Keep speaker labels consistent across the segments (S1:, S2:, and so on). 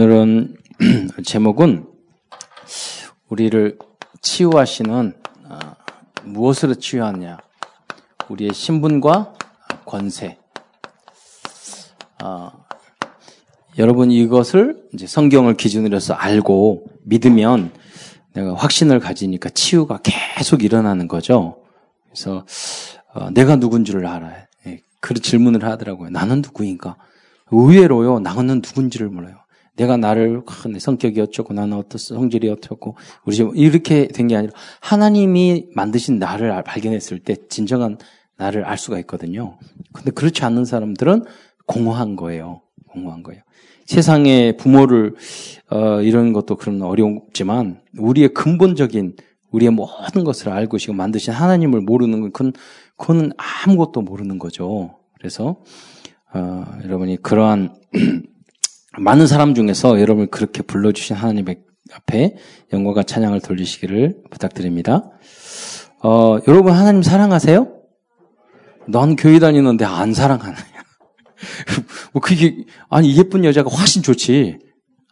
S1: 오늘은 제목은 우리를 치유하시는 어, 무엇으로 치유하냐? 우리의 신분과 권세. 어, 여러분 이것을 이제 성경을 기준으로 해서 알고 믿으면 내가 확신을 가지니까 치유가 계속 일어나는 거죠. 그래서 어, 내가 누군지를 알아야 예, 그 질문을 하더라고요. 나는 누구인가? 의외로요, 나는 누군지를 몰라요. 내가 나를 내 성격이 어쩌고 나는 어떻 성질이 어떻고 우리 집 이렇게 된 게 아니라 하나님이 만드신 나를 발견했을 때 진정한 나를 알 수가 있거든요. 근데 그렇지 않는 사람들은 공허한 거예요. 공허한 거예요. 세상에 부모를 어, 이런 것도 그런 어렵지만 우리의 근본적인 우리의 모든 것을 알고 지금 만드신 하나님을 모르는 건 그건, 그건 아무것도 모르는 거죠. 그래서 어, 여러분이 그러한 많은 사람 중에서 여러분을 그렇게 불러주신 하나님 앞에 영광과 찬양을 돌리시기를 부탁드립니다. 어, 여러분 하나님 사랑하세요? 넌 교회 다니는데 안 사랑하느냐? 뭐 그게 아니 예쁜 여자가 훨씬 좋지.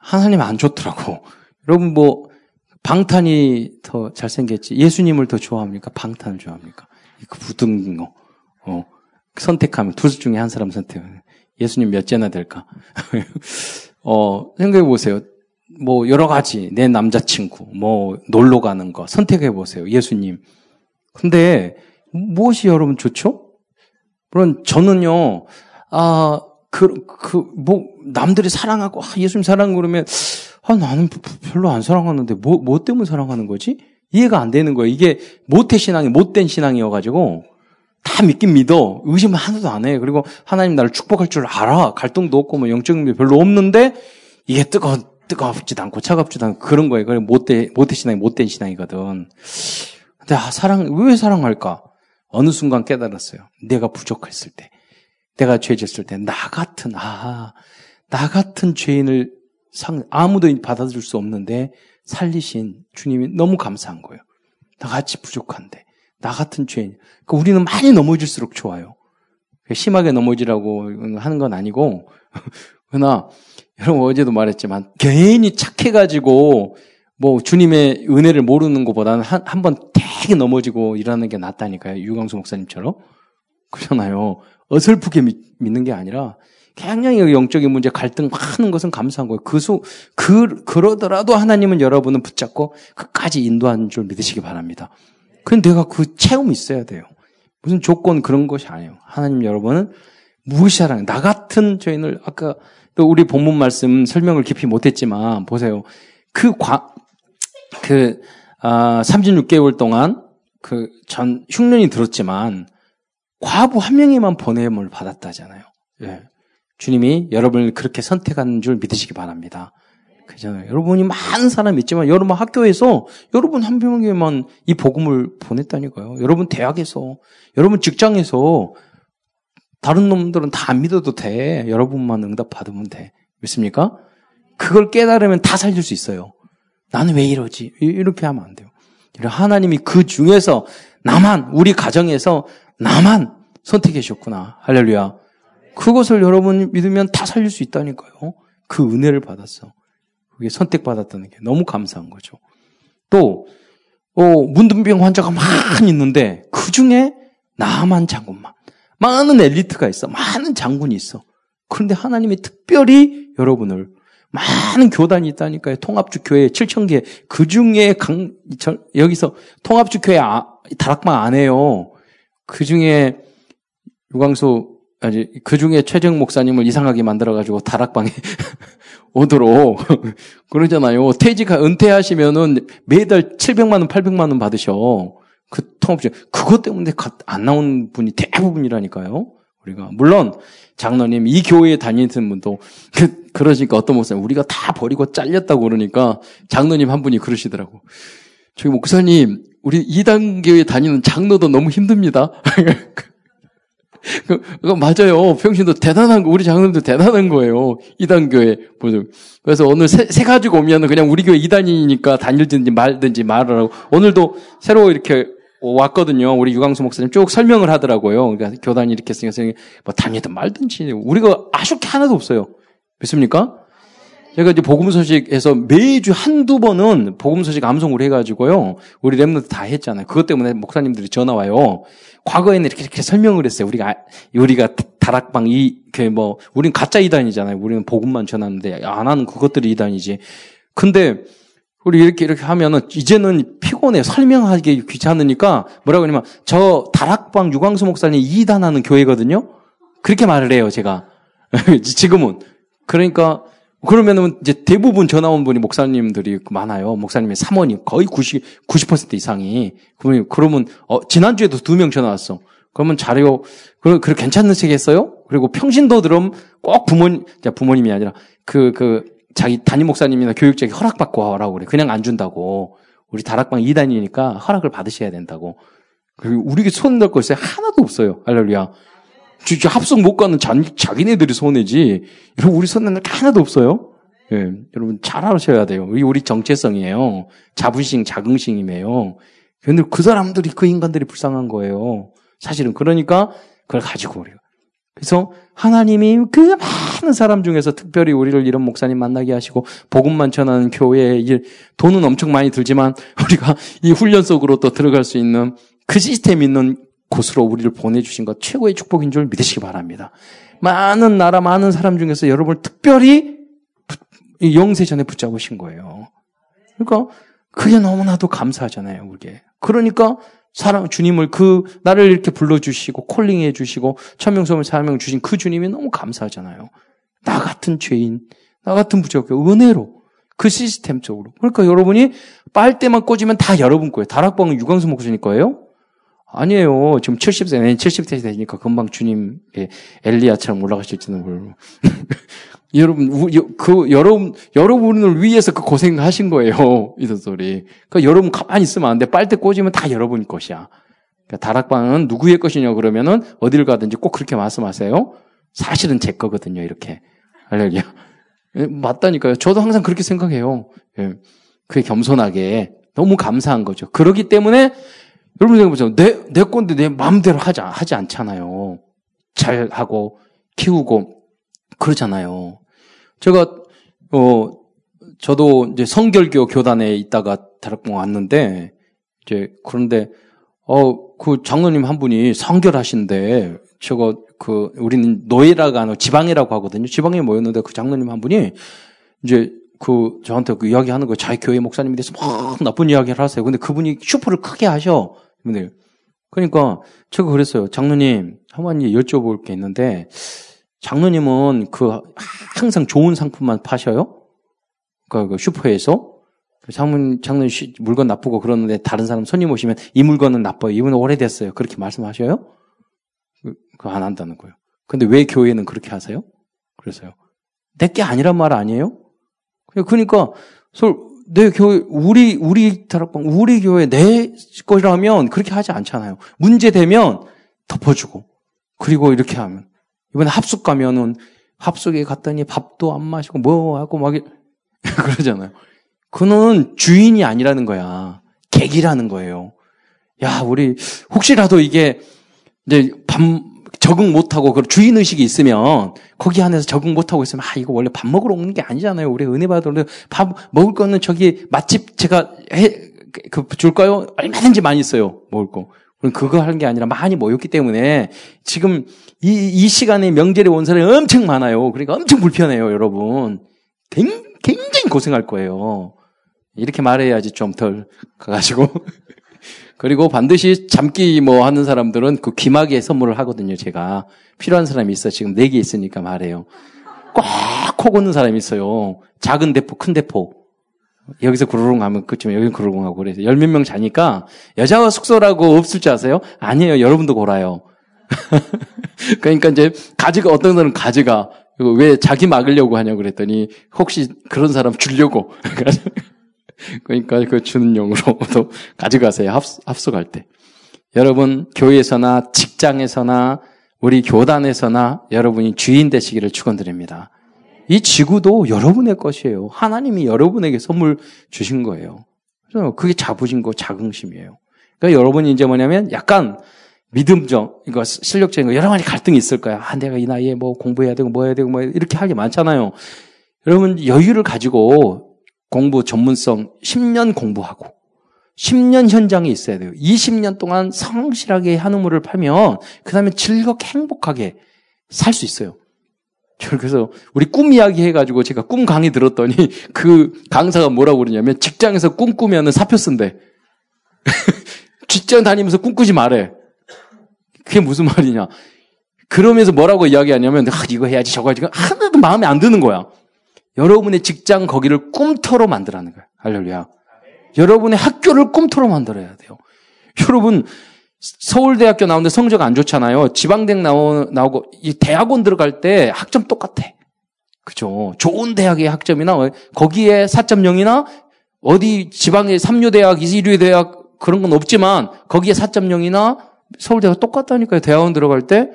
S1: 하나님 안 좋더라고. 여러분 뭐 방탄이 더 잘생겼지. 예수님을 더 좋아합니까? 방탄을 좋아합니까? 그 부둥 거. 어. 선택하면 두 중에 한 사람 선택하면 예수님 몇째나 될까? 어, 생각해 보세요. 뭐 여러 가지 내 남자친구, 뭐 놀러 가는 거 선택해 보세요. 예수님. 근데 무엇이 여러분 좋죠? 물론 저는요. 아, 그, 그, 뭐, 남들이 사랑하고, 아, 예수님 사랑 그러면, 아, 나는 별로 안 사랑하는데, 뭐, 뭐 때문에 사랑하는 거지? 이해가 안 되는 거예요. 이게 모태신앙이, 못된 신앙이어가지고, 다 믿긴 믿어. 의심 하나도 안 해. 그리고 하나님 나를 축복할 줄 알아. 갈등도 없고 뭐 영적인 게 별로 없는데 이게 뜨거 뜨겁지도 않고 차갑지도 않고 그런 거예요. 그래 못돼 못된 신앙이 못된 신앙이거든. 근데 아, 사랑 왜 사랑할까? 어느 순간 깨달았어요. 내가 부족했을 때, 내가 죄졌을 때, 나 같은 아, 나 같은 죄인을 상 아무도 받아줄 수 없는데 살리신 주님이 너무 감사한 거예요. 나같이 부족한데. 나 같은 죄인. 그러니까 우리는 많이 넘어질수록 좋아요. 심하게 넘어지라고 하는 건 아니고, 그러나, 여러분 어제도 말했지만, 괜히 착해가지고, 뭐, 주님의 은혜를 모르는 것보다는 한, 한 번 되게 넘어지고 일하는 게 낫다니까요. 유광수 목사님처럼. 그러잖아요. 어설프게 믿, 믿는 게 아니라, 굉장히 영적인 문제, 갈등 하는 것은 감사한 거예요. 그 수, 그, 그러더라도 하나님은 여러분은 붙잡고 끝까지 인도하는 줄 믿으시기 바랍니다. 근데 내가 그 체험이 있어야 돼요. 무슨 조건 그런 것이 아니에요. 하나님 여러분은 무시하라는 나 같은 죄인을 아까 또 우리 본문 말씀 설명을 깊이 못했지만 보세요. 그 과, 그, 아, 36개월 동안 그 전 흉년이 들었지만 과부 한 명이만 보냄을 받았다잖아요. 예. 주님이 여러분을 그렇게 선택하는 줄 믿으시기 바랍니다. 그잖아요. 여러분이 많은 사람이 있지만 여러분 학교에서 여러분 한 명에만 이 복음을 보냈다니까요. 여러분 대학에서, 여러분 직장에서 다른 놈들은 다 안 믿어도 돼. 여러분만 응답 받으면 돼. 믿습니까? 그걸 깨달으면 다 살릴 수 있어요. 나는 왜 이러지? 이렇게 하면 안 돼요. 하나님이 그 중에서 나만, 우리 가정에서 나만 선택해 주셨구나. 할렐루야. 그것을 여러분 믿으면 다 살릴 수 있다니까요. 그 은혜를 받았어. 그게 선택받았다는 게 너무 감사한 거죠. 또, 어, 문둥병 환자가 많이 있는데 그 중에 나만 장군만. 많은 엘리트가 있어. 많은 장군이 있어. 그런데 하나님이 특별히 여러분을 많은 교단이 있다니까요. 통합주 교회 7천 개. 그 중에 강, 저, 여기서 통합주 교회 아, 다락방 안 해요. 그 중에 유광수 아니 그 중에 최정 목사님을 이상하게 만들어가지고 다락방에 오도록 그러잖아요. 퇴직 은퇴하시면은 매달 700만 원, 800만 원 받으셔. 그 통합주 그것 때문에 안 나온 분이 대부분이라니까요. 우리가 물론 장로님 이 교회에 다니는 분도 그, 그러니까 어떤 목사님 우리가 다 버리고 잘렸다고 그러니까 장로님 한 분이 그러시더라고. 저기 목사님 우리 이단교회 다니는 장로도 너무 힘듭니다. 그, 그, 맞아요. 평신도 대단한 거, 우리 장로님도 대단한 거예요. 이단 교회. 그래서 오늘 새, 새 가지고 오면은 그냥 우리 교회 이단이니까 다닐든지 말든지 말을 하고, 오늘도 새로 이렇게 왔거든요. 우리 유광수 목사님 쭉 설명을 하더라고요. 그러니까 교단이 이렇게 생겨서 뭐 다니든 말든지. 우리가 아쉽게 하나도 없어요. 믿습니까? 제가 이제 복음 소식에서 매주 한두 번은 복음 소식 암송을 해가지고요. 우리 랩런트 다 했잖아요. 그것 때문에 목사님들이 전화 와요. 과거에는 이렇게 이렇게 설명을 했어요. 우리가 우리가 다락방 이그뭐 우린 가짜 이단이잖아요. 우리는 복음만 전하는데 안 하는 그것들이 이단이지. 근데 우리 이렇게 이렇게 하면은 이제는 피곤해 설명하기 귀찮으니까 뭐라고 하냐면 저 다락방 유광수 목사님 이단하는 교회거든요. 그렇게 말을 해요 제가 지금은 그러니까 그러면은 이제 대부분 전화 온 분이 목사님들이 많아요. 목사님의 사모님 거의 90, 90% 이상이. 그러면, 그러면, 어, 지난주에도 두 명 전화 왔어. 그러면 자료, 그, 그, 괜찮은 책이었어요? 그리고 평신도 들음 꼭 부모님, 부모님이 아니라 그, 그, 자기 담임 목사님이나 교육적인 허락받고 하라고 그래. 그냥 안 준다고. 우리 다락방 2단이니까 허락을 받으셔야 된다고. 그리고 우리 손 넣을 거 있어요? 하나도 없어요. 할렐루야. 진짜 합성 못 가는 자, 자기네들이 손해지. 여러분, 우리 손에는 하나도 없어요. 예, 여러분, 잘 아셔야 돼요. 우리, 우리 정체성이에요. 자부심, 자긍심이에요. 근데 그 사람들이, 그 인간들이 불쌍한 거예요. 사실은. 그러니까, 그걸 가지고 우리가. 그래서 하나님이 그 많은 사람 중에서 특별히 우리를 이런 목사님 만나게 하시고 복음만 전하는 교회에 돈은 엄청 많이 들지만 우리가 이 훈련 속으로 또 들어갈 수 있는 그 시스템 있는 곳으로 우리를 보내주신 것 최고의 축복인 줄 믿으시기 바랍니다. 많은 나라, 많은 사람 중에서 여러분을 특별히 영세전에 붙잡으신 거예요. 그러니까 그게 너무나도 감사하잖아요, 우리게. 그러니까 사랑 주님을 그 나를 이렇게 불러주시고 콜링해 주시고 천명소을 사명 주신 그 주님이 너무 감사하잖아요. 나 같은 죄인, 나 같은 부족해 은혜로 그 시스템 적으로. 그러니까 여러분이 빨대만 꽂으면 다 여러분 거예요. 다락방은 유광수 목사님 거예요? 아니에요. 지금 70세, 70세 되니까 금방 주님 엘리야처럼 올라가실지는 모르고. 여러분, 그, 여러분, 여러분을 위해서 그 고생을 하신 거예요. 이런 소리. 그러니까 여러분 가만히 있으면 안 돼. 빨대 꽂으면 다 여러분 것이야. 그러니까 다락방은 누구의 것이냐 그러면은 어딜 가든지 꼭 그렇게 말씀하세요. 사실은 제 거거든요. 이렇게. 할렐루야. 예, 맞다니까요. 저도 항상 그렇게 생각해요. 예. 그게 겸손하게. 너무 감사한 거죠. 그러기 때문에 여러분 생각해보세요. 내, 내 건데 내 마음대로 하지, 하지 않잖아요. 잘 하고, 키우고, 그러잖아요. 제가, 어, 저도 이제 성결교 교단에 있다가 다락방 왔는데, 이제, 그런데, 어, 그 장로님 한 분이 성결하신데, 저거, 그, 우리는 노예라고 하는 지방이라고 하거든요. 지방에 모였는데 그 장로님 한 분이, 이제, 그, 저한테 그 이야기 하는 거, 자기 교회 목사님에 대해서 막 나쁜 이야기를 하세요. 근데 그분이 슈퍼를 크게 하셔. 네. 그러니까 제가 그랬어요. 장로님, 한번 여쭤볼 게 있는데 장로님은 그 항상 좋은 상품만 파셔요? 그러니까 그 슈퍼에서 장문 장로님 물건 나쁘고 그러는데 다른 사람 손님 오시면 이 물건은 나빠요. 이분은 오래됐어요. 그렇게 말씀하셔요? 그거 안 한다는 거예요. 근데 왜 교회는 그렇게 하세요? 그래서요. 내 게 아니란 말 아니에요? 그러니까 내 교회, 우리, 우리 다락방, 우리 교회 내 것이라면 그렇게 하지 않잖아요. 문제 되면 덮어주고. 그리고 이렇게 하면. 이번에 합숙 가면은 합숙에 갔더니 밥도 안 마시고 뭐 하고 막 그러잖아요. 그는 주인이 아니라는 거야. 객이라는 거예요. 야, 우리 혹시라도 이게 이제 밥 적응 못하고 그 주인 의식이 있으면 거기 안에서 적응 못하고 있으면 아 이거 원래 밥 먹으러 오는 게 아니잖아요. 우리 은혜 받으러 밥 먹을 거는 저기 맛집 제가 해 그 줄까요? 얼마든지 많이 있어요. 먹을 거. 그럼 그거 하는 게 아니라 많이 모였기 때문에 지금 이, 이 시간에 명절에 온 사람이 엄청 많아요. 그러니까 엄청 불편해요, 여러분. 굉장히 고생할 거예요. 이렇게 말해야지 좀 덜 가가지고. 그리고 반드시 잠기 뭐 하는 사람들은 그 귀마개 선물을 하거든요, 제가. 필요한 사람이 있어. 지금 네 개 있으니까 말해요. 꽉코 고는 사람이 있어요. 작은 대포, 큰 대포. 여기서 구르릉 하면 끝이면 여기 구르릉 하고 그래서 열 몇 명 자니까 여자와 숙소라고 없을 줄 아세요? 아니에요. 여러분도 골아요. 그러니까 이제 가지가 어떤 사람은 가지가 왜 자기 막으려고 하냐고 그랬더니 혹시 그런 사람 주려고 그러니까 그 주는 용으로도 가져가세요. 합수, 합숙할 때. 여러분, 교회에서나 직장에서나 우리 교단에서나 여러분이 주인 되시기를 축원드립니다. 이 지구도 여러분의 것이에요. 하나님이 여러분에게 선물 주신 거예요. 그래서 그게 자부심고 자긍심이에요. 그러니까 여러분이 이제 뭐냐면 약간 믿음적, 이거 실력적인 거 여러 가지 갈등이 있을 거야. 아, 내가 이 나이에 뭐 공부해야 되고 뭐 해야 되고 뭐 이렇게 할 게 많잖아요. 여러분 여유를 가지고 공부 전문성 10년 공부하고 10년 현장에 있어야 돼요. 20년 동안 성실하게 한우물을 팔면 그 다음에 즐겁게 행복하게 살 수 있어요. 그래서 우리 꿈 이야기 해가지고 제가 꿈 강의 들었더니 그 강사가 뭐라고 그러냐면 직장에서 꿈 꾸면 사표 쓴대. 직장 다니면서 꿈꾸지 말해. 그게 무슨 말이냐. 그러면서 뭐라고 이야기하냐면 아, 이거 해야지 저거 해야지 하나도 마음에 안 드는 거야. 여러분의 직장 거기를 꿈터로 만들라는 거야. 할렐루야. 여러분의 학교를 꿈터로 만들어야 돼요. 여러분 서울대학교 나오는데 성적 안 좋잖아요. 지방대학 나오, 나오고 이 대학원 들어갈 때 학점 똑같아. 그죠? 좋은 대학의 학점이나 거기에 4.0이나 어디 지방의 3류 대학, 2류 대학 그런 건 없지만 거기에 4.0이나 서울대가 똑같다니까요. 대학원 들어갈 때.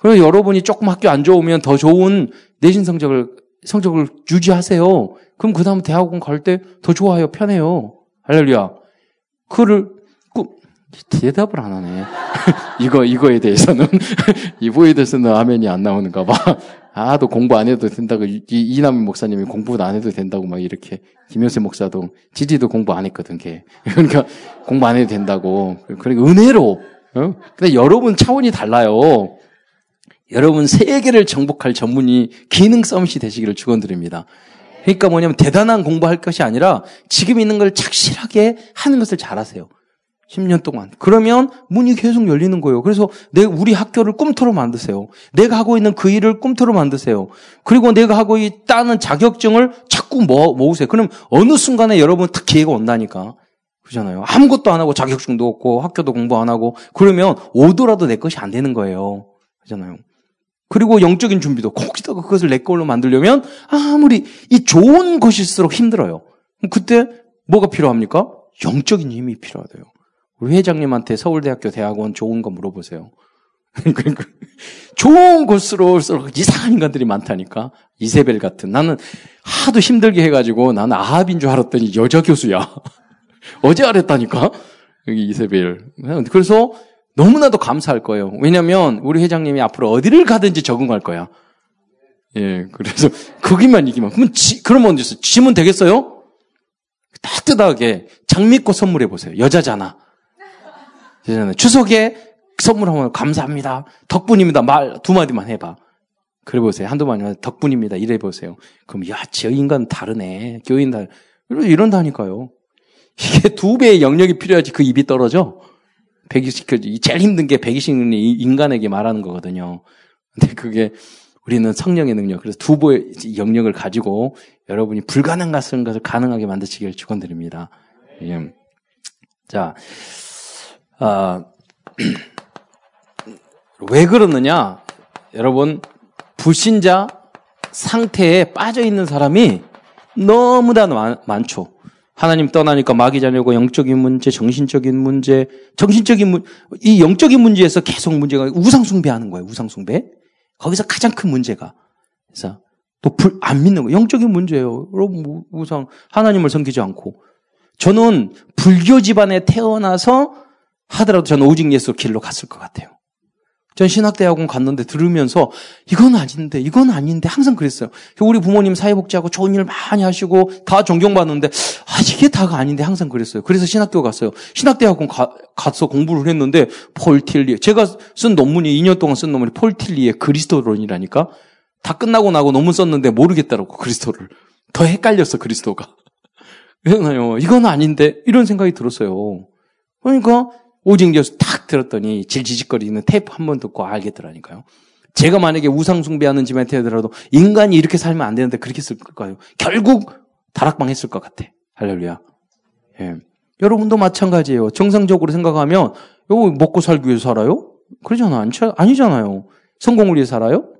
S1: 그래서 여러분이 조금 학교 안 좋으면 더 좋은 내신 성적을 성적을 유지하세요. 그럼 그 다음 대학원 갈 때 더 좋아요. 편해요. 할렐루야. 그를 대답을 안 하네. 이거, 이거에 대해서는, 이거에 대해서는 아멘이 안 나오는가 봐. 아, 도 공부 안 해도 된다고, 이, 이남희 목사님이 공부 안 해도 된다고 막 이렇게, 김효세 목사도, 지지도 공부 안 했거든, 걔. 그러니까, 공부 안 해도 된다고. 그러니까 은혜로, 어? 근데 여러분 차원이 달라요. 여러분 세계를 정복할 전문이 기능 서밋이 되시기를 축원드립니다. 그러니까 뭐냐면 대단한 공부할 것이 아니라 지금 있는 걸 착실하게 하는 것을 잘하세요. 10년 동안. 그러면 문이 계속 열리는 거예요. 그래서 내 우리 학교를 꿈터로 만드세요. 내가 하고 있는 그 일을 꿈터로 만드세요. 그리고 내가 하고 있다는 자격증을 자꾸 모, 모으세요. 그럼 어느 순간에 여러분 딱 기회가 온다니까. 그잖아요. 아무것도 안 하고 자격증도 없고 학교도 공부 안 하고 그러면 오더라도 내 것이 안 되는 거예요. 그잖아요. 그리고 영적인 준비도 거기다가 그것을 내 걸로 만들려면 아무리 이 좋은 것일수록 힘들어요. 그때 뭐가 필요합니까? 영적인 힘이 필요하대요. 우리 회장님한테 서울대학교 대학원 좋은 거 물어보세요. 그러니까 좋은 곳으로 이상한 인간들이 많다니까. 이세벨 같은. 나는 하도 힘들게 해가지고 나는 아합인 줄 알았더니 여자 교수야. 어제 알았다니까. 여기 이세벨. 그래서 너무나도 감사할 거예요. 왜냐면 우리 회장님이 앞으로 어디를 가든지 적응할 거야. 예, 그래서 거기만 이기면. 그러면 지, 그러면 어디 있어? 지면 되겠어요? 따뜻하게 장미꽃 선물해 보세요. 여자잖아. 되잖아요. 추석에 선물하면 감사합니다. 덕분입니다. 말 두 마디만 해봐. 그래 보세요. 한두 마디만 덕분입니다. 이래 보세요. 그럼 야, 저 인간 다르네. 교인 다 이런다니까요. 이게 두 배의 영역이 필요하지 그 입이 떨어져. 배기식 제일 힘든 게 배기식은 인간에게 말하는 거거든요. 근데 그게 우리는 성령의 능력. 그래서 두 배의 영역을 가지고 여러분이 불가능한 것을 가능하게 만드시길 축원드립니다. 예. 자, 아, 왜 그러느냐? 여러분, 불신자 상태에 빠져 있는 사람이 너무나 많, 죠 하나님 떠나니까 마귀 자녀고 영적인 문제, 정신적인 문제, 정신적인 문, 이 영적인 문제에서 계속 문제가 우상숭배하는 거예요. 우상숭배. 거기서 가장 큰 문제가. 그래서 또 불, 안 믿는 거. 영적인 문제예요. 여러분, 우상, 하나님을 섬기지 않고. 저는 불교 집안에 태어나서 하더라도 저는 오직 예수 길로 갔을 것 같아요. 전 신학대학원 갔는데 들으면서 이건 아닌데 이건 아닌데 항상 그랬어요. 우리 부모님 사회복지하고 좋은 일 많이 하시고 다 존경받는데 아 이게 다가 아닌데 항상 그랬어요. 그래서 신학교 갔어요. 신학대학원 가, 가서 공부를 했는데 폴 틸리 제가 쓴 논문이 2년 동안 쓴 논문이 폴 틸리의 그리스도론이라니까 다 끝나고 나고 논문 썼는데 모르겠다라고 그리스도를 더 헷갈렸어 그리스도가. 그래서요 이건 아닌데 이런 생각이 들었어요. 그러니까 오직 예수 탁 들었더니 질지직거리는 테이프 한 번 듣고 알겠더라니까요. 제가 만약에 우상숭배하는 집안에 태어들어도 인간이 이렇게 살면 안 되는데 그렇게 쓸까요? 결국 다락방 했을 것 같아. 할렐루야. 예. 여러분도 마찬가지예요. 정상적으로 생각하면 이거 먹고 살기 위해서 살아요? 그러잖아. 아니잖아요. 성공을 위해 살아요?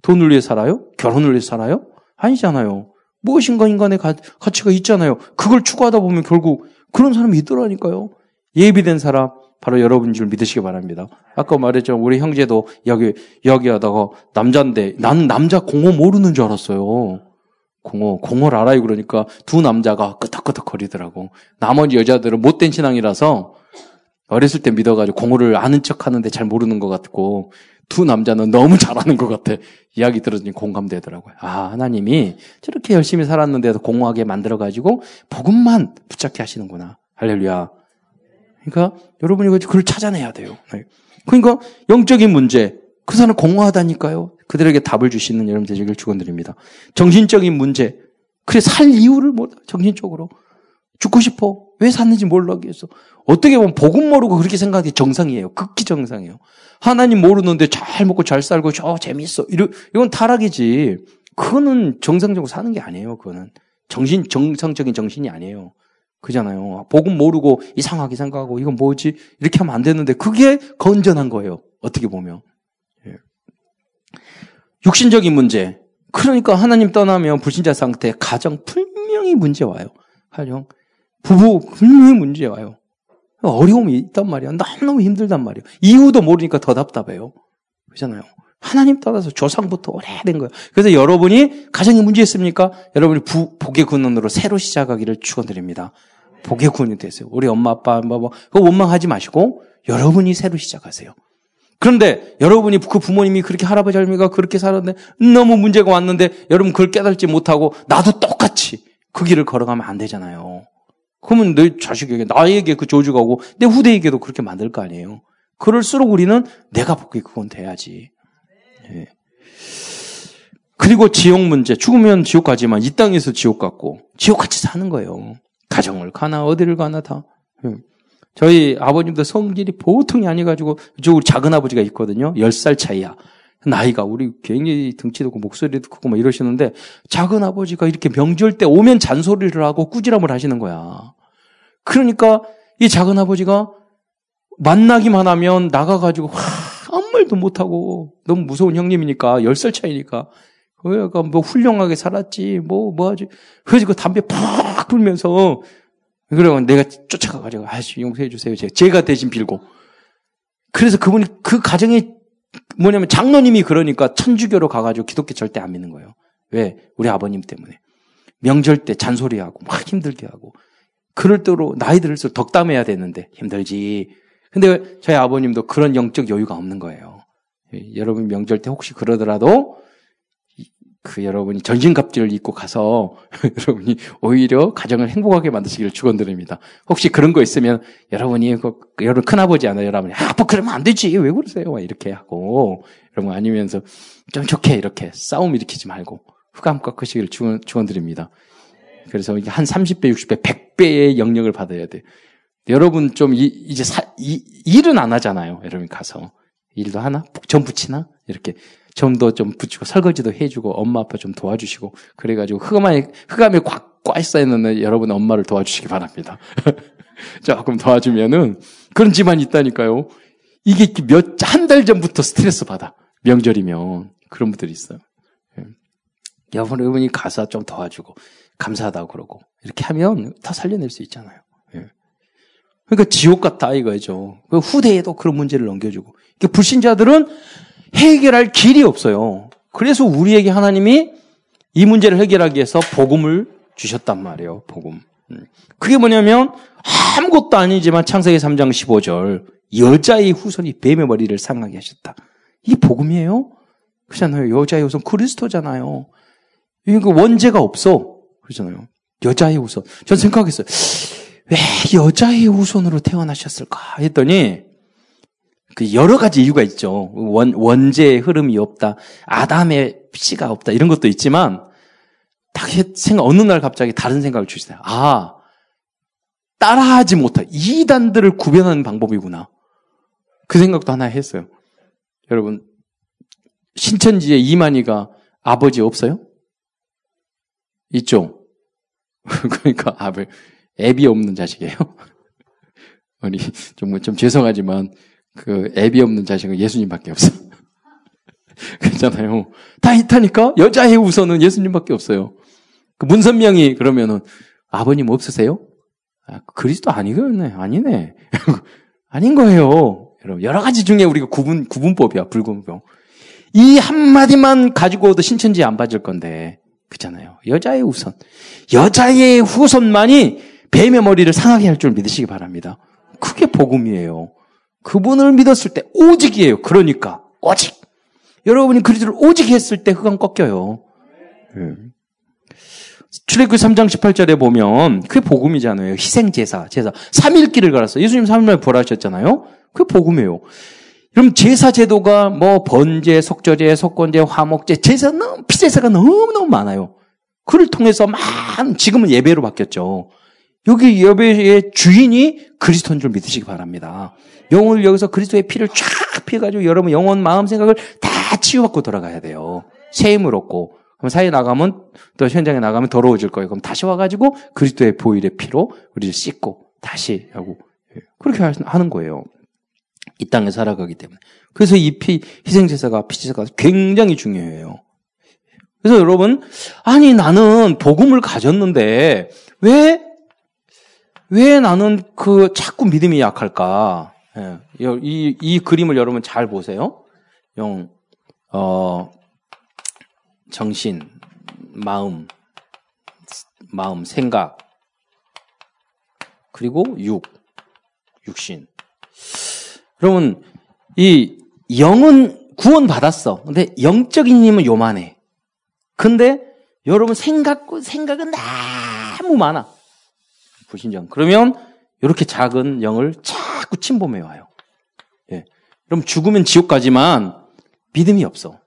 S1: 돈을 위해 살아요? 결혼을 위해 살아요? 아니잖아요. 무엇인가 인간의 가, 가치가 있잖아요. 그걸 추구하다 보면 결국 그런 사람이 있더라니까요. 예비된 사람, 바로 여러분 줄 믿으시기 바랍니다. 아까 말했죠. 우리 형제도 여기, 여기 하다가 남자인데, 나는 남자 공허 모르는 줄 알았어요. 공허, 공허를 알아요. 그러니까 두 남자가 끄덕끄덕 거리더라고. 나머지 여자들은 못된 신앙이라서 어렸을 때 믿어가지고 공허를 아는 척 하는데 잘 모르는 것 같고, 두 남자는 너무 잘하는 것 같아. 이야기 들었더니 공감되더라고요. 아, 하나님이 저렇게 열심히 살았는데도 공허하게 만들어가지고 복음만 붙잡게 하시는구나. 할렐루야. 그러니까 여러분이 그걸 찾아내야 돼요. 네. 그러니까 영적인 문제, 그 사람 공허하다니까요. 그들에게 답을 주시는 여러분 되시길 축원드립니다. 정신적인 문제, 그래 살 이유를 몰라 정신적으로 죽고 싶어 왜 샀는지 몰라겠어. 어떻게 보면 복음 모르고 그렇게 생각하기 정상이에요. 극히 정상이에요. 하나님 모르는데 잘 먹고 잘 살고 저 재밌어. 이러, 이건 타락이지. 그거는 정상적으로 사는 게 아니에요. 그거는 정신 정상적인 정신이 아니에요. 그잖아요. 복음 모르고 이상하게 생각하고 이건 뭐지 이렇게 하면 안 되는데 그게 건전한 거예요. 어떻게 보면 예. 육신적인 문제. 그러니까 하나님 떠나면 불신자 상태 가정 분명히 문제 와요. 가정 부부 분명히 문제 와요. 어려움이 있단 말이야. 너무너무 힘들단 말이에요. 이유도 모르니까 더 답답해요. 그렇잖아요. 하나님 따라서 조상부터 오래된 거예요. 그래서 여러분이 가정에 문제 있습니까? 여러분이 부, 복의 군원으로 새로 시작하기를 축원드립니다. 복의 군이 되세요. 우리 엄마 아빠 뭐, 뭐 그거 원망하지 마시고 여러분이 새로 시작하세요. 그런데 여러분이 그 부모님이 그렇게 할아버지 할머니가 그렇게 살았는데 너무 문제가 왔는데 여러분 그걸 깨닫지 못하고 나도 똑같이 그 길을 걸어가면 안 되잖아요. 그러면 내 자식에게, 나에게 그 저주가 오고, 내 후대에게도 그렇게 만들 거 아니에요. 그럴수록 우리는 내가 복귀 그건 돼야지. 예. 그리고 지옥 문제. 죽으면 지옥 가지만 이 땅에서 지옥 같고, 지옥 같이 사는 거예요. 가정을 가나, 어디를 가나 다. 예. 저희 아버님도 성질이 보통이 아니가지고, 저 우리 작은 아버지가 있거든요. 10살 차이야. 나이가 우리 굉장히 등치도 크고 목소리도 크고 막 이러시는데 작은 아버지가 이렇게 명절 때 오면 잔소리를 하고 꾸지람을 하시는 거야. 그러니까 이 작은 아버지가 만나기만 하면 나가가지고 아무 말도 못하고 너무 무서운 형님이니까 10살 차이니까 그러니까 뭐 훌륭하게 살았지 뭐 뭐 하지 그래서 그 담배 팍 불면서 그러고 내가 쫓아가 가지고 아씨 용서해 주세요 제가 대신 빌고 그래서 그분이 그 가정에 뭐냐면 장로님이 그러니까 천주교로 가가지고 기독교 절대 안 믿는 거예요. 왜? 우리 아버님 때문에. 명절 때 잔소리하고 막 힘들게 하고. 그럴 때로 나이 들을수록 덕담해야 되는데 힘들지. 근데 저희 아버님도 그런 영적 여유가 없는 거예요. 예, 여러분 명절 때 혹시 그러더라도 그 여러분이 전신갑주를 입고 가서 여러분이 오히려 가정을 행복하게 만드시기를 축원드립니다. 혹시 그런 거 있으면 여러분이 그 여러분 큰아버지 아나 여러분이 아, 뭐 그러면 안 되지. 왜 그러세요? 이렇게 하고 여러분 아니면서 좀 좋게 이렇게 싸움 일으키지 말고 흑암 깎으시기를 축원, 축원드립니다. 그래서 한 30배, 60배, 100배의 영역을 받아야 돼. 여러분 좀 이, 이제 사, 이, 일은 안 하잖아요. 여러분 가서 일도 하나? 전 붙이나? 이렇게 점도 좀 붙이고 설거지도 해주고 엄마 아빠 좀 도와주시고 그래가지고 흑암에 흑암에 꽉꽉 쌓여있는 여러분 엄마를 도와주시기 바랍니다. 조금 도와주면은 그런 집안이 있다니까요. 이게 몇 한 달 전부터 스트레스 받아 명절이면 그런 분들이 있어요. 예. 여러분이 가서 좀 도와주고 감사하다고 그러고 이렇게 하면 다 살려낼 수 있잖아요. 예. 그러니까 지옥 같다 이거죠. 그 후대에도 그런 문제를 넘겨주고 불신자들은 해결할 길이 없어요. 그래서 우리에게 하나님이 이 문제를 해결하기 위해서 복음을 주셨단 말이에요. 복음. 음. 그게 뭐냐면 아무것도 아니지만 창세기 3장 15절 여자의 후손이 뱀의 머리를 상하게 하셨다. 이 복음이에요? 그렇잖아요. 여자의 후손 그리스도잖아요. 이거 원죄가 없어. 그렇잖아요. 여자의 후손. 전 생각했어요. 왜 여자의 후손으로 태어나셨을까 했더니 그 여러 가지 이유가 있죠. 원, 원죄의 흐름이 없다. 아담의 씨가 없다. 이런 것도 있지만, 딱 생각, 어느 날 갑자기 다른 생각을 주시어요 아, 따라하지 못할, 이단들을 구별하는 방법이구나. 그 생각도 하나 했어요. 여러분, 신천지에 이만희가 아버지 없어요? 있죠? 그러니까, 아버, 애비 없는 자식이에요. 아니, 좀, 좀 죄송하지만, 그 애비 없는 자식은 예수님밖에 없어. 그렇잖아요. 다 있다니까? 여자의 우선은 예수님밖에 없어요. 그 문선명이 그러면은 아버님 없으세요? 아, 그리스도 아니네. 아니네. 아닌 거예요. 여러분, 여러 가지 중에 우리가 구분, 구분법이야, 불구분법. 이 한 마디만 가지고도 신천지에 안 빠질 건데. 그렇잖아요. 여자의 우선. 여자의 후손만이 뱀의 머리를 상하게 할 줄 믿으시기 바랍니다. 그게 복음이에요. 그분을 믿었을 때 오직이에요. 그러니까 오직 여러분이 그리스도를 오직 했을 때 흑암 꺾여요. 네. 출애굽기 3장 18절에 보면 그게 복음이잖아요. 희생 제사, 제사. 3일 길을 갈았어요. 예수님 3일날 부활하셨잖아요. 그게 복음이에요. 그럼 제사 제도가 뭐 번제, 속죄제, 속건제, 화목제, 제사 너무 피제사가 너무 너무 많아요. 그를 통해서 많은 지금은 예배로 바뀌었죠. 여기 예배의 주인이 그리스도인 줄 믿으시기 바랍니다. 영혼을 여기서 그리스도의 피를 쫙 피해가지고 여러분 영혼, 마음, 생각을 다 치유받고 돌아가야 돼요. 새 힘을 얻고. 그럼 사이에 나가면 또 현장에 나가면 더러워질 거예요. 그럼 다시 와가지고 그리스도의 보일의 피로 우리를 씻고 다시 하고 예, 그렇게 하는 거예요. 이 땅에 살아가기 때문에. 그래서 이 피, 희생제사가, 피제사가 굉장히 중요해요. 그래서 여러분, 아니, 나는 복음을 가졌는데, 왜, 왜 나는 그 자꾸 믿음이 약할까? 예, 이, 이 그림을 여러분 잘 보세요. 영, 어, 정신, 마음, 마음, 생각, 그리고 육, 육신. 여러분, 이 영은 구원 받았어. 근데 영적인 힘은 요만해. 근데 여러분 생각, 생각은 너무 많아. 불신정. 그러면 이렇게 작은 영을 자꾸 침범해 와요. 예. 그럼 죽으면 지옥 가지만 믿음이 없어.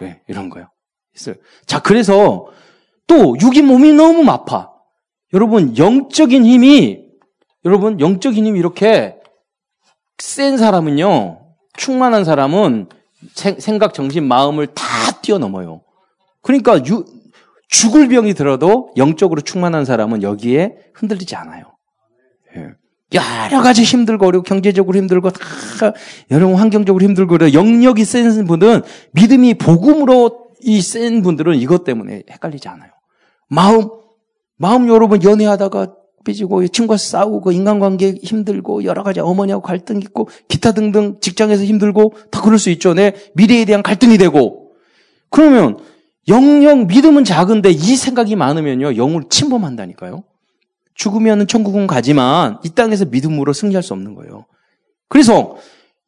S1: 왜? 이런 거요. 있어요. 자, 그래서 또 육이 몸이 너무 아파. 여러분, 영적인 힘이, 여러분, 영적인 힘이 이렇게 센 사람은요, 충만한 사람은 생각, 정신, 마음을 다 뛰어넘어요. 그러니까 유, 죽을 병이 들어도 영적으로 충만한 사람은 여기에 흔들리지 않아요. 예. 여러 가지 힘들고 어리고 경제적으로 힘들고 다 여러 환경적으로 힘들고 그래 영역이 센 분들은 믿음이 복음으로 이 센 분들은 이것 때문에 헷갈리지 않아요. 마음 마음 여러분 연애하다가 삐지고 친구와 싸우고 인간관계 힘들고 여러 가지 어머니하고 갈등 있고 기타 등등 직장에서 힘들고 다 그럴 수 있죠. 내 미래에 대한 갈등이 되고 그러면 영영 믿음은 작은데 이 생각이 많으면요 영을 침범한다니까요. 죽으면 천국은 가지만 이 땅에서 믿음으로 승리할 수 없는 거예요. 그래서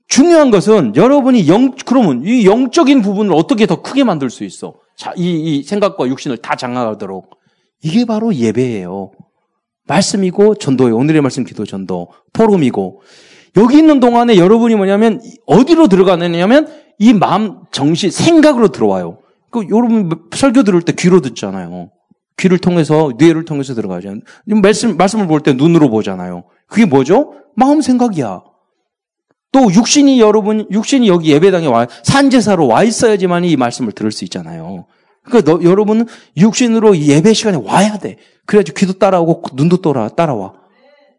S1: 중요한 것은 여러분이 영 그러면 이 영적인 부분을 어떻게 더 크게 만들 수 있어? 자, 이, 이 생각과 육신을 다 장악하도록 이게 바로 예배예요. 말씀이고 전도예요. 오늘의 말씀 기도 전도 포럼이고 여기 있는 동안에 여러분이 뭐냐면 어디로 들어가느냐면 이 마음 정신 생각으로 들어와요. 그 여러분 설교 들을 때 귀로 듣잖아요. 귀를 통해서 뇌를 통해서 들어가죠. 말씀 말씀을 볼 때 눈으로 보잖아요. 그게 뭐죠? 마음 생각이야. 또 육신이 여러분 육신이 여기 예배당에 와 산제사로 와 있어야지만 이 말씀을 들을 수 있잖아요. 그러니까 너, 여러분은 육신으로 예배 시간에 와야 돼. 그래야지 귀도 따라오고 눈도 따라 따라와.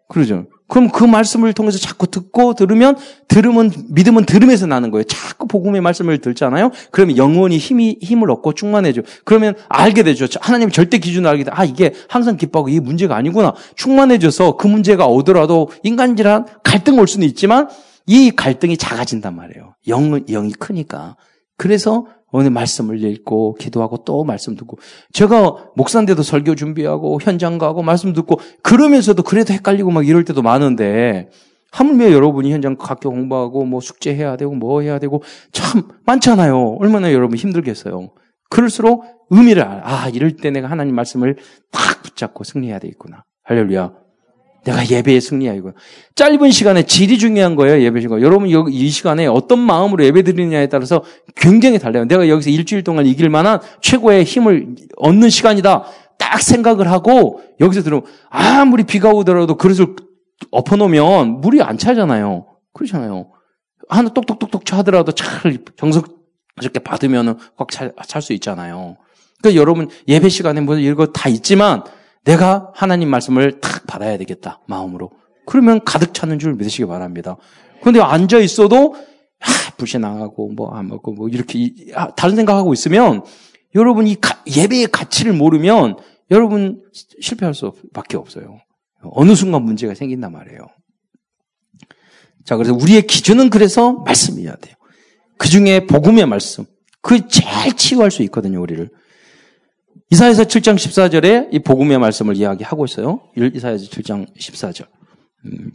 S1: 그러죠. 그럼 그 말씀을 통해서 자꾸 듣고 들으면 들으면 믿음은 들음에서 나는 거예요. 자꾸 복음의 말씀을 듣잖아요. 그러면 영원히 힘이 힘을 얻고 충만해져. 그러면 알게 되죠. 하나님 절대 기준을 알게 돼. 아 이게 항상 기뻐하고 이게 문제가 아니구나. 충만해져서 그 문제가 오더라도 인간질한 갈등 올 수는 있지만 이 갈등이 작아진단 말이에요. 영 영이 크니까. 그래서 오늘 말씀을 읽고 기도하고 또 말씀 듣고 제가 목사인데도 설교 준비하고 현장 가고 말씀 듣고 그러면서도 그래도 헷갈리고 막 이럴 때도 많은데 하물며 여러분이 현장 학교 공부하고 뭐 숙제해야 되고 뭐 해야 되고 참 많잖아요. 얼마나 여러분 힘들겠어요. 그럴수록 의미를 알아. 아, 이럴 때 내가 하나님 말씀을 딱 붙잡고 승리해야 되겠구나. 할렐루야. 내가 예배에 승리야 이거. 짧은 시간에 질이 중요한 거예요 예배 시간. 여러분 여기 이 시간에 어떤 마음으로 예배 드리느냐에 따라서 굉장히 달라요. 내가 여기서 일주일 동안 이길 만한 최고의 힘을 얻는 시간이다. 딱 생각을 하고 여기서 들으면 아무리 비가 오더라도 그릇을 엎어놓으면 물이 안 차잖아요. 그렇잖아요. 하나 똑똑똑똑 차더라도 잘 정석스럽게 받으면 확찰 수 있잖아요. 그러니까 여러분 예배 시간에 뭐 이런 거다 있지만 내가 하나님 말씀을 탁 받아야 되겠다. 마음으로. 그러면 가득 차는 줄 믿으시기 바랍니다. 그런데 앉아 있어도 아, 불신나가고 뭐 안 먹고 뭐 이렇게 아, 다른 생각하고 있으면 여러분 이 예배의 가치를 모르면 여러분 실패할 수밖에 없어요. 어느 순간 문제가 생긴단 말이에요. 자, 그래서 우리의 기준은 그래서 말씀이어야 돼요. 그 중에 복음의 말씀. 그 제일 치유할 수 있거든요, 우리를. 이사야서 7장 14절에 이 복음의 말씀을 이야기하고 있어요. 이사야서 7장 14절. 음.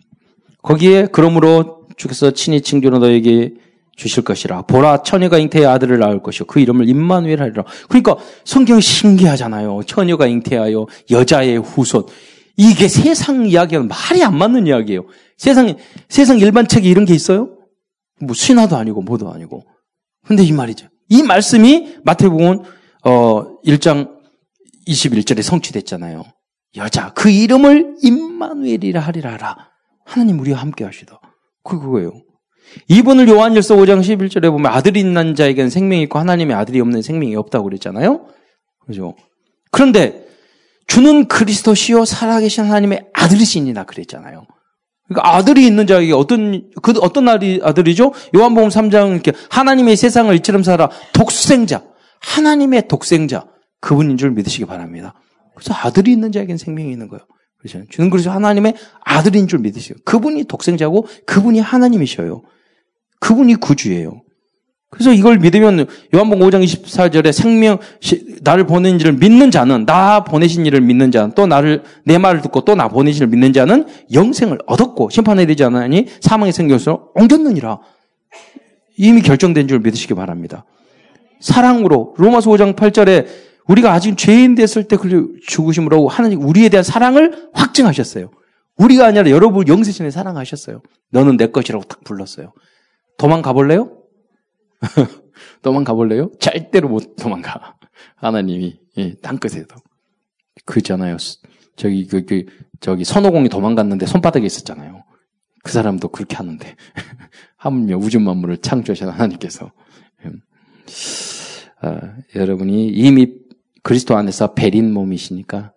S1: 거기에 그러므로 주께서 친히 칭조로 너에게 주실 것이라. 보라 처녀가 잉태의 아들을 낳을 것이요 그 이름을 임마누엘 하리라. 그러니까 성경이 신기하잖아요. 처녀가 잉태하여 여자의 후손. 이게 세상 이야기하고 말이 안 맞는 이야기예요. 세상 세상 일반 책에 이런 게 있어요? 뭐 신화도 아니고 뭐도 아니고. 근데 이 말이죠. 이 말씀이 마태복음 어 1장 21절에 성취됐잖아요. 여자 그 이름을 임마누엘이라 하리라 하나님 우리와 함께 하시다. 그거예요. 이분을 요한일서 5장 11절에 보면 아들이 있는 자에게는 생명이 있고 하나님의 아들이 없는 생명이 없다고 그랬잖아요. 그죠? 그런데 주는 그리스도시요 살아계신 하나님의 아들이시니라 그랬잖아요. 그러니까 아들이 있는 자에게 어떤 그 어떤 날이 아들이죠? 요한복음 3장 이렇게 하나님의 세상을 이처럼 살아 독생자 하나님의 독생자 그분인 줄 믿으시기 바랍니다. 그래서 아들이 있는 자에게는 생명이 있는 거예요. 그렇죠? 주는 그래서 하나님의 아들인 줄 믿으세요. 그분이 독생자고 그분이 하나님이셔요. 그분이 구주예요. 그래서 이걸 믿으면 요한복음 5장 24절에 생명 나를 보낸 이를 믿는 자는 나 보내신 이를 믿는 자는 또 나를 내 말을 듣고 또 나 보내신 이를 믿는 자는 영생을 얻었고 심판에 되지 않으니 사망의 생명으로 옮겼느니라. 이미 결정된 줄 믿으시기 바랍니다. 사랑으로 로마서 5장 8절에 우리가 아직 죄인 됐을 때 죽으심으로 하나님 우리에 대한 사랑을 확증하셨어요. 우리가 아니라 여러분 영세신에 사랑하셨어요. 너는 내 것이라고 딱 불렀어요. 도망가 볼래요? 도망가 볼래요? 절대로 못 도망가. 하나님이 예, 땅끝에도 그잖아요. 저기 그, 그 저기 선호공이 도망갔는데 손바닥에 있었잖아요. 그 사람도 그렇게 하는데 하물며 우주 만물을 창조하신 하나님께서 음. 아, 여러분이 이미 그리스도 안에서 베린 몸이시니까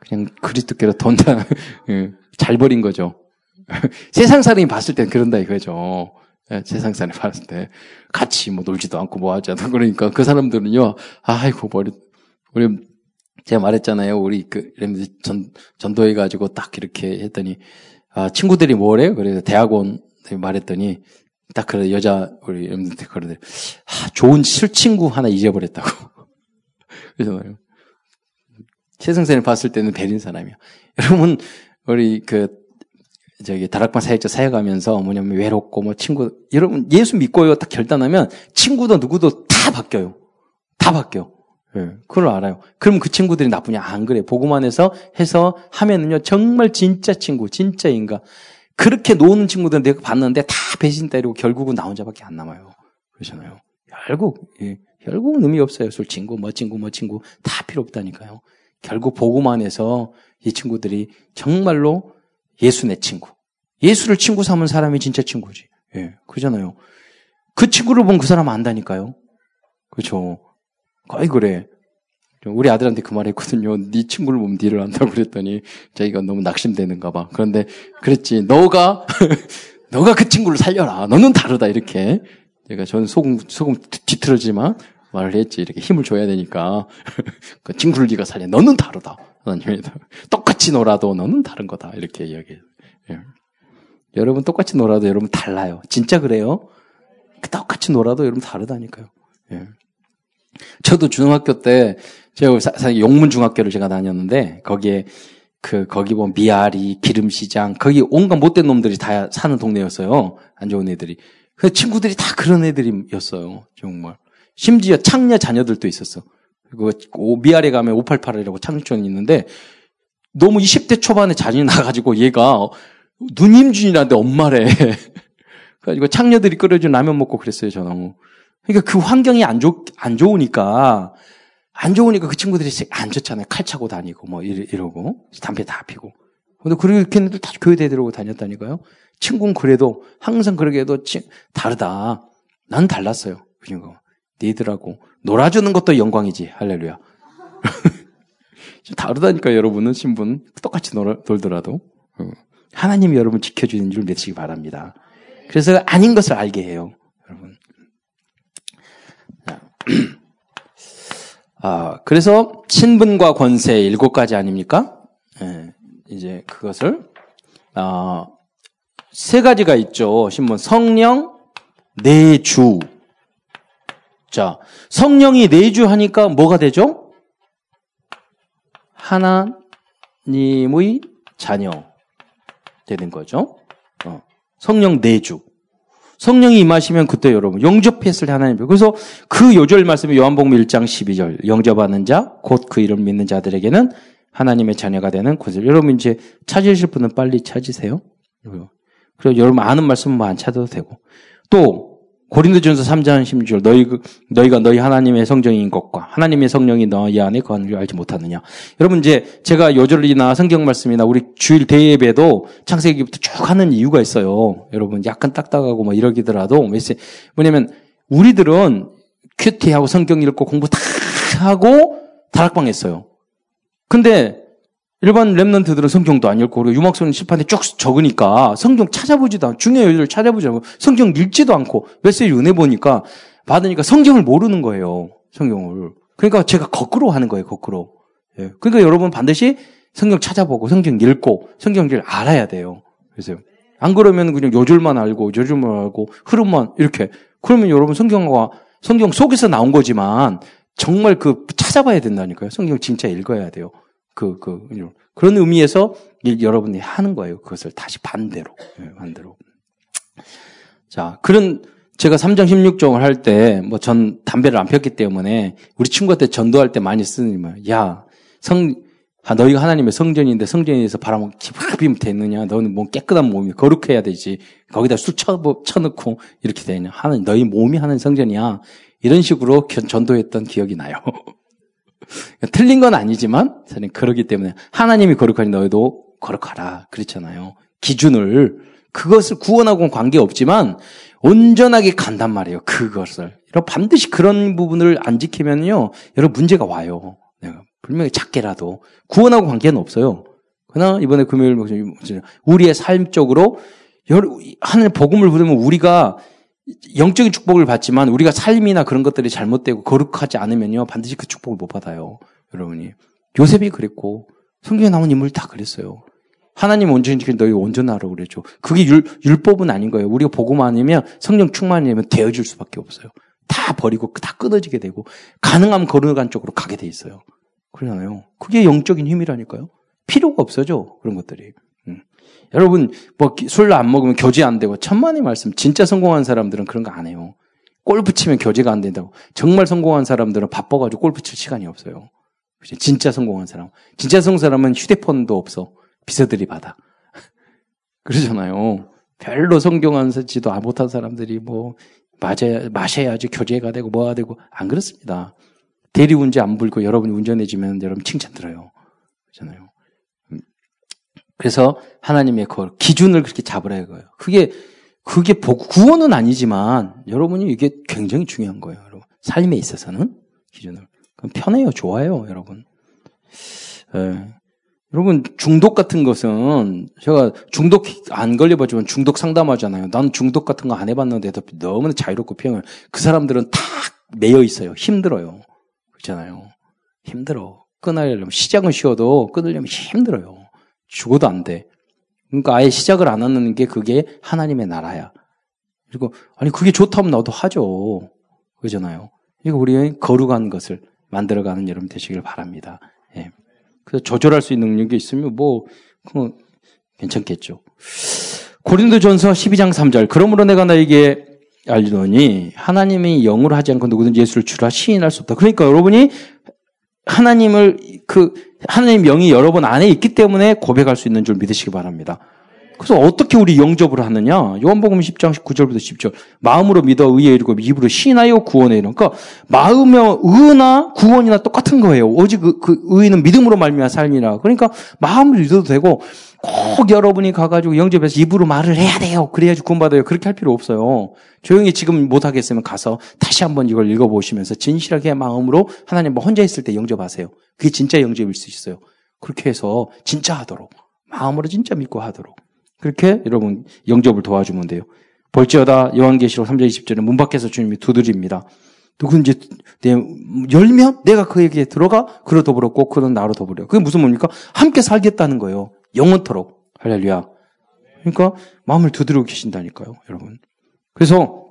S1: 그냥 그리스도께로 돈다 예, 잘 버린 거죠. 세상 사람이 봤을 땐 그런다 이거죠. 예, 세상 사람이 봤을 때 같이 뭐 놀지도 않고 뭐 하지 않고 그러니까 그 사람들은요. 아이고 머리 우리 제가 말했잖아요. 우리 그 전 전도해 가지고 딱 이렇게 했더니 아 친구들이 뭐래요? 그래서 대학원 말했더니 딱 그래 여자 우리 여러분들 그러더니 아, 좋은 실친구 하나 잊어버렸다고 그러잖아요. 세상사를 봤을 때는 베린 사람이야. 여러분 우리 그 저기 다락방 사역자 사역하면서 뭐냐면 외롭고 뭐 친구 여러분 예수 믿고요 딱 결단하면 친구도 누구도 다 바뀌어요. 다 바뀌어. 예, 그걸 알아요. 그럼 그 친구들이 나쁘냐? 안 그래. 보고만 해서 해서 하면은요 정말 진짜 친구, 진짜 인가. 그렇게 노는 친구들 내가 봤는데 다 배신 때리고 결국은 나 혼자밖에 안 남아요. 그러잖아요. 결국 예, 결국은 의미 없어요. 술 친구, 뭐 친구, 뭐 친구 다 필요 없다니까요. 결국 보고만 해서 이 친구들이 정말로 예수 내 친구. 예수를 친구 삼은 사람이 진짜 친구지. 예, 그잖아요. 그 친구를 보면 그 사람 안다니까요. 그렇죠. 거의 그래. 우리 아들한테 그 말 했거든요. 네 친구를 보면 니를 안다고 그랬더니 자기가 너무 낙심되는가 봐. 그런데 그랬지. 너가 너가 그 친구를 살려라. 너는 다르다 이렇게. 제가 저는 소금 소금 뒤틀어지만 말을 했지. 이렇게 힘을 줘야 되니까 그 네가 살려. 너는 다르다. 하나님이 똑같이 놀아도 너는 다른 거다. 이렇게 이야기해요. 예. 여러분 똑같이 놀아도 여러분 달라요. 진짜 그래요? 똑같이 놀아도 여러분 다르다니까요. 예. 저도 중학교 때 제가 용문 중학교를 제가 다녔는데 거기에 그 거기 보면 미아리 기름시장 거기 온갖 못된 놈들이 다 사는 동네였어요. 안 좋은 애들이. 그 친구들이 다 그런 애들이었어요. 정말. 심지어 창녀 자녀들도 있었어. 그리고 미아리 가면 588이라고 창촌이 있는데 너무 20대 초반에 자녀이 나가지고 얘가 누님준이라는데 엄마래. 그래가지고 창녀들이 끓여준 라면 먹고 그랬어요, 저는. 그러니까 그 환경이 안, 좋, 안 좋으니까, 안 좋으니까 그 친구들이 안 좋잖아요. 칼 차고 다니고, 뭐, 이러 고, 담배 다 피고. 근데 그렇게 애들 다 교회대 들어오고 다녔다니까요. 친구는 그래도, 항상 그러게 해도 치, 다르다. 난 달랐어요. 그니까. 니들하고. 놀아주는 것도 영광이지. 할렐루야. 다르다니까, 여러분은 신분. 똑같이 놀, 놀더라도. 어. 하나님이 여러분 지켜주는 줄 믿으시기 바랍니다. 그래서 아닌 것을 알게 해요. 여러분. 아, 그래서 신분과 권세 일곱 가지 아닙니까? 예, 이제 그것을 아, 세 가지가 있죠. 신분 성령, 내주. 자, 성령이 내주하니까 뭐가 되죠? 하나님의 자녀 되는 거죠. 어, 성령 내주. 성령이 임하시면 그때 여러분 영접했을 때 하나님 그래서 그 요절 말씀이 요한복음 1장 12절 영접하는 자 곧 그 이름 믿는 자들에게는 하나님의 자녀가 되는 구절. 여러분 이제 찾으실 분은 빨리 찾으세요. 그리고 여러분 아는 말씀은 뭐 안 찾아도 되고 또 고린도전서 3장 16절 너희 너희가 너희 하나님의 성정인 것과 하나님의 성령이 너희 안에 거하는 줄 알지 못하느냐. 여러분 이제 제가 요절이나 성경 말씀이나 우리 주일 대예배도 창세기부터 쭉 하는 이유가 있어요. 여러분 약간 딱딱하고 뭐 이러기더라도 뭐냐면 우리들은 큐티하고 성경 읽고 공부 다 하고 다락방 했어요. 근데 일반 랩런트들은 성경도 안 읽고 그리고 유막성 실판에 쭉 적으니까 성경 찾아보지도 않고 중요한 요지를 찾아보지 않고 성경 읽지도 않고 메시지 은혜 보니까 받으니까 성경을 모르는 거예요. 성경을. 그러니까 제가 거꾸로 하는 거예요. 거꾸로. 예. 그러니까 여러분 반드시 성경 찾아보고 성경 읽고 성경을 알아야 돼요. 그래서 안 그러면 그냥 요절만 알고 요절만 알고 흐름만 이렇게 그러면 여러분 성경과 성경 속에서 나온 거지만 정말 그 찾아봐야 된다니까요. 성경 진짜 읽어야 돼요. 그, 그, 그런 의미에서 여러분이 하는 거예요. 그것을 다시 반대로. 예, 반대로. 자, 그런, 제가 3장 16종을 할 때, 뭐 전 담배를 안 폈기 때문에, 우리 친구한테 전도할 때 많이 쓰는 말, 야, 성, 아, 너희가 하나님의 성전인데 성전에서 바람 기비면 되느냐? 너는 뭐 깨끗한 몸이 거룩해야 되지. 거기다 술 쳐, 쳐넣고 이렇게 되냐? 하는, 너희 몸이 하는 성전이야. 이런 식으로 전도했던 기억이 나요. 틀린 건 아니지만 저는 그러기 때문에 하나님이 거룩하니 너희도 거룩하라 그랬잖아요. 기준을 그것을 구원하고는 관계 없지만 온전하게 간단 말이에요. 그것을. 여러분 반드시 그런 부분을 안 지키면요. 여러분 문제가 와요. 분명히 작게라도 구원하고 관계는 없어요. 그러나 이번에 금요일 우리의 삶적으로 하늘 복음을 부르면 우리가 영적인 축복을 받지만 우리가 삶이나 그런 것들이 잘못되고 거룩하지 않으면요 반드시 그 축복을 못 받아요. 여러분이 요셉이 그랬고 성경에 나온 인물 다 그랬어요. 하나님 온전히 너희 온전하라고 그랬죠. 그게 율, 율법은 아닌 거예요. 우리가 복음 아니면 성령 충만이면 되어질 수밖에 없어요. 다 버리고 다 끊어지게 되고 가능하면 거룩한 쪽으로 가게 돼 있어요. 그러잖아요. 그게 영적인 힘이라니까요. 필요가 없어져 그런 것들이. 여러분 뭐 술 안 먹으면 교제 안 되고 천만의 말씀 진짜 성공한 사람들은 그런 거 안 해요. 골프 치면 교제가 안 된다고. 정말 성공한 사람들은 바빠가지고 골프 칠 시간이 없어요. 진짜 성공한 사람. 진짜 성공한 사람은 휴대폰도 없어. 비서들이 받아. 그러잖아요. 별로 성경한지도 못한 사람들이 뭐 맞아야 마셔야지 교제가 되고 뭐가 되고 안 그렇습니다. 대리 운전 안 불고 여러분이 운전해주면 여러분 칭찬 들어요. 그렇잖아요. 그래서 하나님의 그 기준을 그렇게 잡으라 이거예요. 그게 그게 구원은 아니지만 여러분이 이게 굉장히 중요한 거예요. 여러분 삶에 있어서는 기준을 그럼 편해요, 좋아요, 여러분. 예. 여러분 중독 같은 것은 제가 중독 안 걸려봤지만 중독 상담하잖아요. 난 중독 같은 거 안 해봤는데 너무나 자유롭고 평을 그 사람들은 다 매여 있어요. 힘들어요. 그렇잖아요. 힘들어. 끊으려면 시작은 쉬워도 끊으려면 힘들어요. 죽어도 안 돼. 그러니까 아예 시작을 안 하는 게 그게 하나님의 나라야. 그리고 아니 그게 좋다면 나도 하죠. 그러잖아요. 이거 우리의 거룩한 것을 만들어가는 여러분 되시길 바랍니다. 예. 그래서 조절할 수 있는 능력이 있으면 뭐 그건 괜찮겠죠. 고린도전서 12장 3절. 그러므로 내가 너에게 알리노니 하나님이 영으로 하지 않고 누구든지 예수를 주라 시인할 수 없다. 그러니까 여러분이 하나님을 그 하나님 영이 여러분 안에 있기 때문에 고백할 수 있는 줄 믿으시기 바랍니다. 그래서 어떻게 우리 영접을 하느냐? 요한복음 10장 9절부터 10절. 마음으로 믿어 의에 이르고 입으로 신하여 구원에 이르. 그러니까 마음의 의나 구원이나 똑같은 거예요. 오직 그, 그 의는 믿음으로 말미암아 삶이라. 그러니까 마음을 믿어도 되고 꼭 여러분이 가가지고 영접해서 입으로 말을 해야 돼요. 그래야지 구원받아요. 그렇게 할 필요 없어요. 조용히 지금 못하겠으면 가서 다시 한번 이걸 읽어보시면서 진실하게 마음으로 하나님 뭐 혼자 있을 때 영접하세요. 그게 진짜 영접일 수 있어요. 그렇게 해서 진짜 하도록. 마음으로 진짜 믿고 하도록. 그렇게 여러분 영접을 도와주면 돼요. 볼지어다 요한계시록 3장 20절에 문 밖에서 주님이 두드립니다. 누군지 열면 내가 그에게 들어가 그로 더불어 꼭 그는 나로 더불어. 그게 무슨 뭡니까? 함께 살겠다는 거예요. 영원토록. 할렐루야. 그러니까 마음을 두드리고 계신다니까요, 여러분. 그래서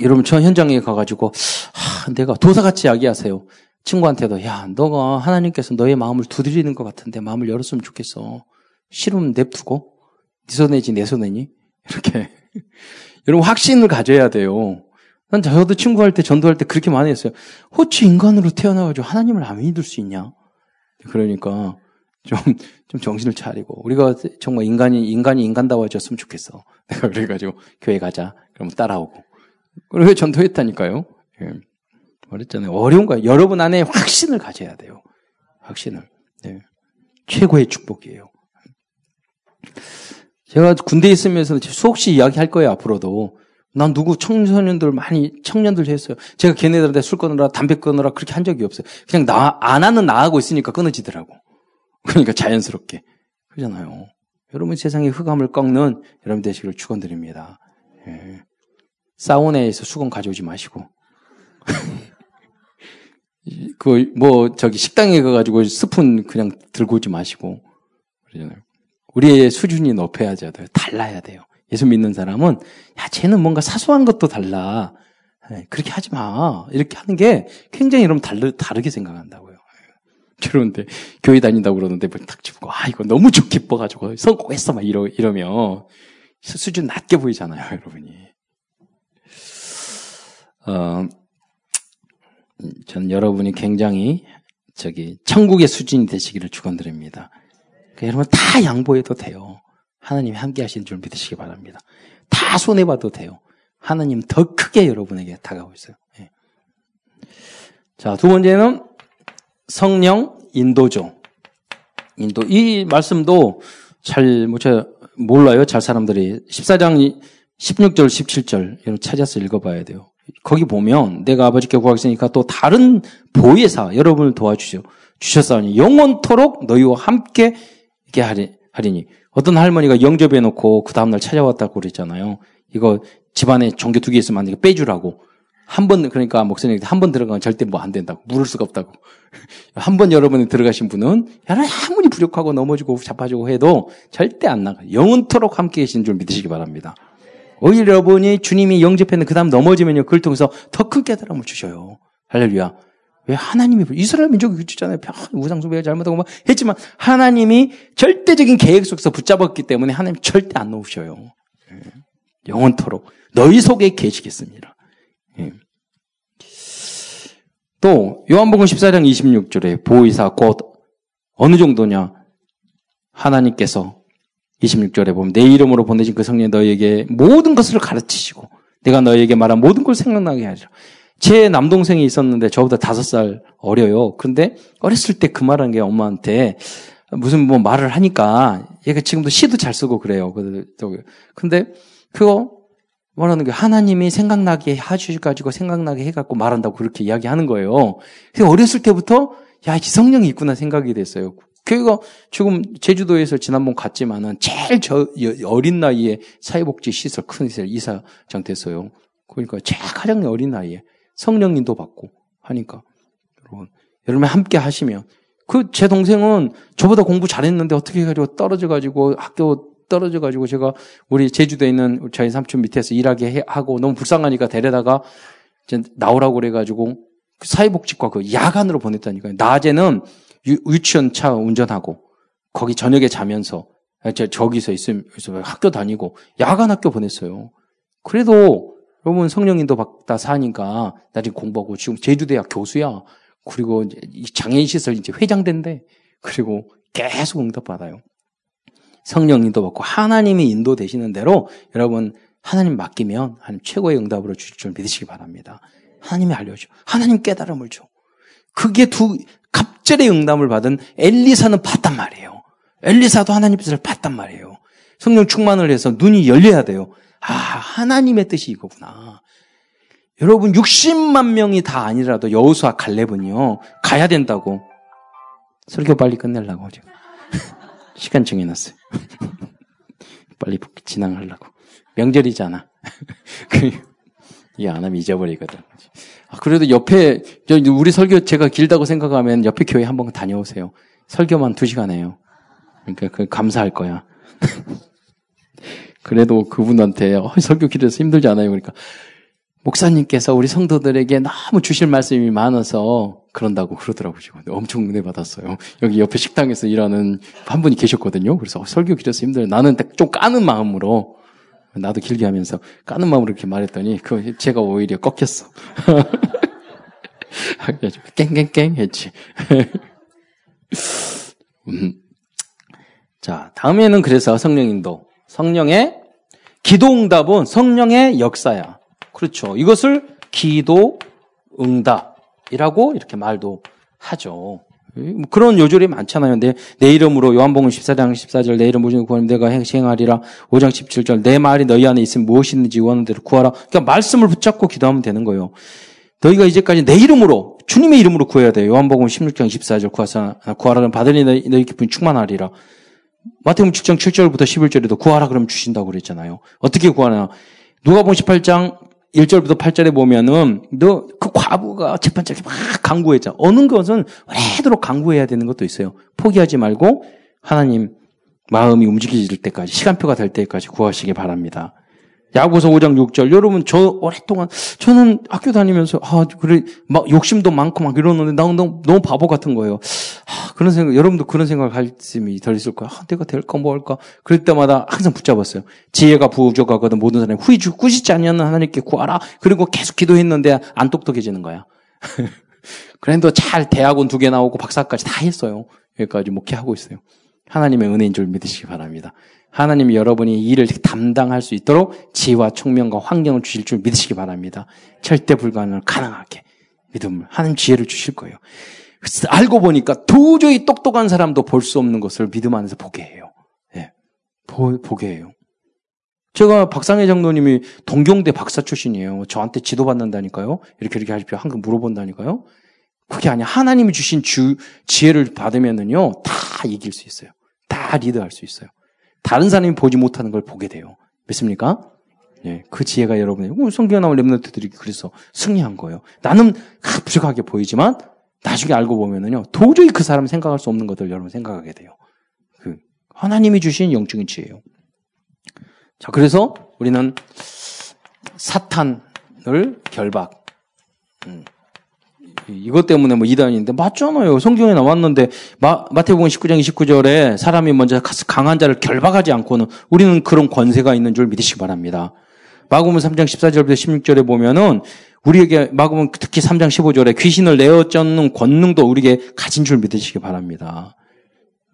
S1: 여러분 저 현장에 가가지고 하, 내가 도사같이 이야기하세요. 친구한테도 야 너가 하나님께서 너의 마음을 두드리는 것 같은데 마음을 열었으면 좋겠어. 싫으면 냅두고 네 손에지 내 손에니 이렇게 여러분 확신을 가져야 돼요. 난 저도 친구할 때 전도할 때 그렇게 많이 했어요. 호치 인간으로 태어나가지고 하나님을 안 믿을 수 있냐? 그러니까 좀, 좀 정신을 차리고 우리가 정말 인간이 인간이 인간다워졌으면 좋겠어. 내가 그래가지고 교회 가자. 그러면 따라오고. 그래서 전도했다니까요. 예. 말했잖아요. 어려운 거예요. 여러분 안에 확신을 가져야 돼요. 확신을. 네. 최고의 축복이에요. 제가 군대에 있으면서 수없이 이야기할 거예요, 앞으로도. 난 누구 청소년들 많이 청년들 했어요. 제가 걔네들한테 술 끊으라 담배 끊으라 그렇게 한 적이 없어요. 그냥 나 안 하는 나하고 있으니까 끊어지더라고. 그러니까 자연스럽게 그러잖아요. 여러분 세상에 흑암을 꺾는 여러분 되시기를 축원드립니다. 예. 사우나에서 수건 가져오지 마시고 그 뭐 저기 식당에 가가지고 스푼 그냥 들고 오지 마시고 그러잖아요. 우리의 수준이 높아야 돼요. 달라야 돼요. 예수 믿는 사람은 야 쟤는 뭔가 사소한 것도 달라. 예, 그렇게 하지 마. 이렇게 하는 게 굉장히 여러분 다르, 다르게 생각한다고요. 그런데 교회 다닌다고 그러는데 탁 짚고 아 이거 너무 좋 기뻐가지고 성공했어 막 이러 이러면 수준 낮게 보이잖아요, 여러분이. 어, 저는 여러분이 굉장히 저기 천국의 수준이 되시기를 축원드립니다. 그러니까 여러분 다 양보해도 돼요. 하나님이 함께 하시는 줄 믿으시기 바랍니다. 다 손해 봐도 돼요. 하나님 더 크게 여러분에게 다가오고 있어요. 네. 자, 두 번째는 성령 인도죠. 인도. 이 말씀도 잘, 몰라요. 잘 사람들이. 14장 16절, 17절. 여러분 찾아서 읽어봐야 돼요. 거기 보면 내가 아버지께 구하겠으니까 또 다른 보혜사 여러분을 도와주죠. 주셨사오니 영원토록 너희와 함께 있게 하리니 어떤 할머니가 영접해 놓고 그 다음날 찾아왔다고 그랬잖아요. 이거 집안에 종교 두 개 있으면 안 되니까 빼주라고. 한 번, 그러니까 목사님 한 번 들어가면 절대 뭐 안 된다고. 물을 수가 없다고. 한 번 여러분이 들어가신 분은 아무리 부족하고 넘어지고 자빠지고 해도 절대 안 나가. 영원토록 함께 계신 줄 믿으시기 바랍니다. 오히려 여러분이 주님이 영접했는데 그 다음 넘어지면요. 그걸 통해서 더 큰 깨달음을 주셔요. 할렐루야. 왜 하나님이 이스라엘 민족이 그치잖아요. 우상숭배가 잘못하고 막 했지만 하나님이 절대적인 계획 속에서 붙잡았기 때문에 하나님 절대 안 놓으셔요. 예. 영원토록 너희 속에 계시겠습니다. 예. 또 요한복음 14장 26절에 보이사 곧 어느 정도냐 하나님께서 26절에 보면 내 이름으로 보내신 그 성령 너희에게 모든 것을 가르치시고 내가 너희에게 말한 모든 걸 생각나게 하리라. 제 남동생이 있었는데 저보다 다섯 살 어려요. 그런데 어렸을 때 그 말한 게 엄마한테 무슨 뭐 말을 하니까 얘가 지금도 시도 잘 쓰고 그래요. 근데 그거 뭐라는 게 하나님이 생각나게 해주셔가지고 생각나게 해갖고 말한다고 그렇게 이야기하는 거예요. 그래서 어렸을 때부터 야, 이 성령이 있구나 생각이 됐어요. 교회가 지금 제주도에서 지난번 갔지만은 제일 저 어린 나이에 사회복지 시설 큰 시설 이사장 됐어요. 그러니까 제일 가장 어린 나이에 성령님도 받고 하니까 여러분 여러분 함께 하시면 그 제 동생은 저보다 공부 잘했는데 어떻게 해가지고 떨어져가지고 학교 떨어져 가지고 제가 우리 제주도에 있는 저희 삼촌 밑에서 일하게 하고 너무 불쌍하니까 데려다가 이제 나오라고 그래 가지고 그 사회복지과 그 야간으로 보냈다니까요. 낮에는 유, 유치원 차 운전하고 거기 저녁에 자면서 저, 저기서 있으면 학교 다니고 야간 학교 보냈어요. 그래도 여러분 성령님도 받다 사니까 나중에 공부하고 지금 제주대학 교수야. 그리고 장애인 시설 이제 회장 된대. 그리고 계속 응답 받아요. 성령님도 받고 하나님이 인도되시는 대로 여러분 하나님 맡기면 하나님 최고의 응답으로 주실 줄 믿으시기 바랍니다. 하나님이 알려줘. 하나님 깨달음을 줘. 그게 두 갑절의 응답을 받은 엘리사는 봤단 말이에요. 엘리사도 하나님 뜻을 봤단 말이에요. 성령 충만을 해서 눈이 열려야 돼요. 아, 하나님의 뜻이 이거구나. 여러분 60만 명이 다 아니라도 여우수와 갈렙은요 가야 된다고 설교 빨리 끝내려고 지금 시간 정해놨어요. 빨리 진행하려고 명절이잖아. 그, 이게 안 하면 잊어버리거든. 아, 그래도 옆에 우리 설교 제가 길다고 생각하면 옆에 교회 한번 다녀오세요. 설교만 두 시간 해요. 그러니까 그 감사할 거야. 그래도 그분한테 어, 설교 길어서 힘들지 않아요. 그러니까 목사님께서 우리 성도들에게 너무 주실 말씀이 많아서 그런다고 그러더라고요. 엄청 은혜 받았어요. 여기 옆에 식당에서 일하는 한 분이 계셨거든요. 그래서 어, 설교 길어서 힘들어요. 나는 좀 까는 마음으로 나도 길게 하면서 까는 마음으로 이렇게 말했더니 그 제가 오히려 꺾였어. 깽깽깽 했지. 음. 자, 다음에는 그래서 성령인도. 성령의 기도 응답은 성령의 역사야. 그렇죠. 이것을 기도 응답이라고 이렇게 말도 하죠. 뭐 그런 요절이 많잖아요. 근데 내 이름으로 요한복음 14장 14절 내 이름 무슨 구하면 내가 행하리라 5장 17절 내 말이 너희 안에 있으면 무엇이든지 원하는 대로 구하라. 그러니까 말씀을 붙잡고 기도하면 되는 거예요. 너희가 이제까지 내 이름으로 주님의 이름으로 구해야 돼요. 요한복음 16장 14절 구하사 구하라 받으니 너희, 너희 기쁨이 충만하리라. 마태복음 7장 7절부터 11절에도 구하라 그러면 주신다고 그랬잖아요. 어떻게 구하나? 누가복음 18장 1절부터 8절에 보면은 너 그 과부가 재판장에 막 강구했잖아. 어느 것은 오래도록 강구해야 되는 것도 있어요. 포기하지 말고 하나님 마음이 움직여질 때까지 시간표가 될 때까지 구하시기 바랍니다. 야고서 5장 6절. 여러분, 저 오랫동안, 저는 학교 다니면서, 아, 그래, 막 욕심도 많고 막 이러는데, 나 너무, 너무 바보 같은 거예요. 아, 그런 생각, 여러분도 그런 생각 할 쯤이 덜 있을 거야. 아, 내가 될까, 뭐 할까. 그럴 때마다 항상 붙잡았어요. 지혜가 부족하거든 모든 사람이 후이 꾸짖지 않냐는 하나님께 구하라. 그리고 계속 기도했는데 안 똑똑해지는 거야. 그래도 잘 대학원 두 개 나오고 박사까지 다 했어요. 여기까지 목회하고 있어요. 하나님의 은혜인 줄 믿으시기 바랍니다. 하나님이 여러분이 일을 담당할 수 있도록 지혜와 총명과 환경을 주실 줄 믿으시기 바랍니다. 절대 불가능을 가능하게 믿음을 하는 지혜를 주실 거예요. 알고 보니까 도저히 똑똑한 사람도 볼 수 없는 것을 믿음 안에서 보게 해요. 예. 보, 보게 해요. 제가 박상혜 장로님이 동경대 박사 출신이에요. 저한테 지도받는다니까요. 이렇게 이렇게 하십시오. 항상 물어본다니까요. 그게 아니야. 하나님이 주신 주, 지혜를 받으면은요, 다 이길 수 있어요. 다 리드할 수 있어요. 다른 사람이 보지 못하는 걸 보게 돼요. 믿습니까? 예, 그 지혜가 여러분의 성경에 나온 랩런트들이 그래서 승리한 거예요. 나는 부족하게 보이지만 나중에 알고 보면은요 도저히 그 사람 생각할 수 없는 것들 여러분 생각하게 돼요. 그 하나님이 주신 영적인 지혜예요. 자, 그래서 우리는 사탄을 결박. 음. 이것 때문에 뭐 이단인데 맞잖아요. 성경에 나왔는데 마, 마태복음 19장 29절에 사람이 먼저 강한 자를 결박하지 않고는 우리는 그런 권세가 있는 줄 믿으시기 바랍니다. 마고음 3장 14절부터 16절에 보면은 우리에게 마고음 특히 3장 15절에 귀신을 내어 쫓는 권능도 우리에게 가진 줄 믿으시기 바랍니다.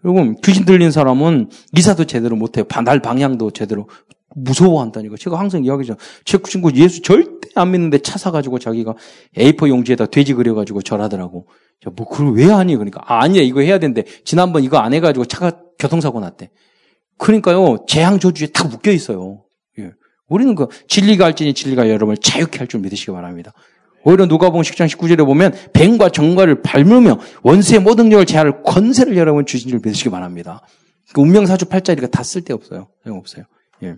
S1: 여러분 귀신 들린 사람은 이사도 제대로 못해요. 날 방향도 제대로 무서워한다니까. 제가 항상 이야기죠. 제 친구 예수 절대 안 믿는데 차 사가지고 자기가 A4 용지에다 돼지 그려가지고 절하더라고. 야, 뭐, 그걸 왜 하니? 그러니까. 아, 아니야, 이거 해야 된대. 지난번 이거 안 해가지고 차가 교통사고 났대. 그러니까요, 재앙조주에 딱 묶여 있어요. 예. 우리는 그 진리가 할지니 진리가 여러분을 자유케 할 줄 믿으시기 바랍니다. 오히려 누가복음 10장 19절에 보면 뱀과 정과를 밟으며 원수의 모든 영을 제할 권세를 여러분 주신 줄 믿으시기 바랍니다. 그 운명사주 팔자리가 다 쓸데없어요. 소용없어요. 예.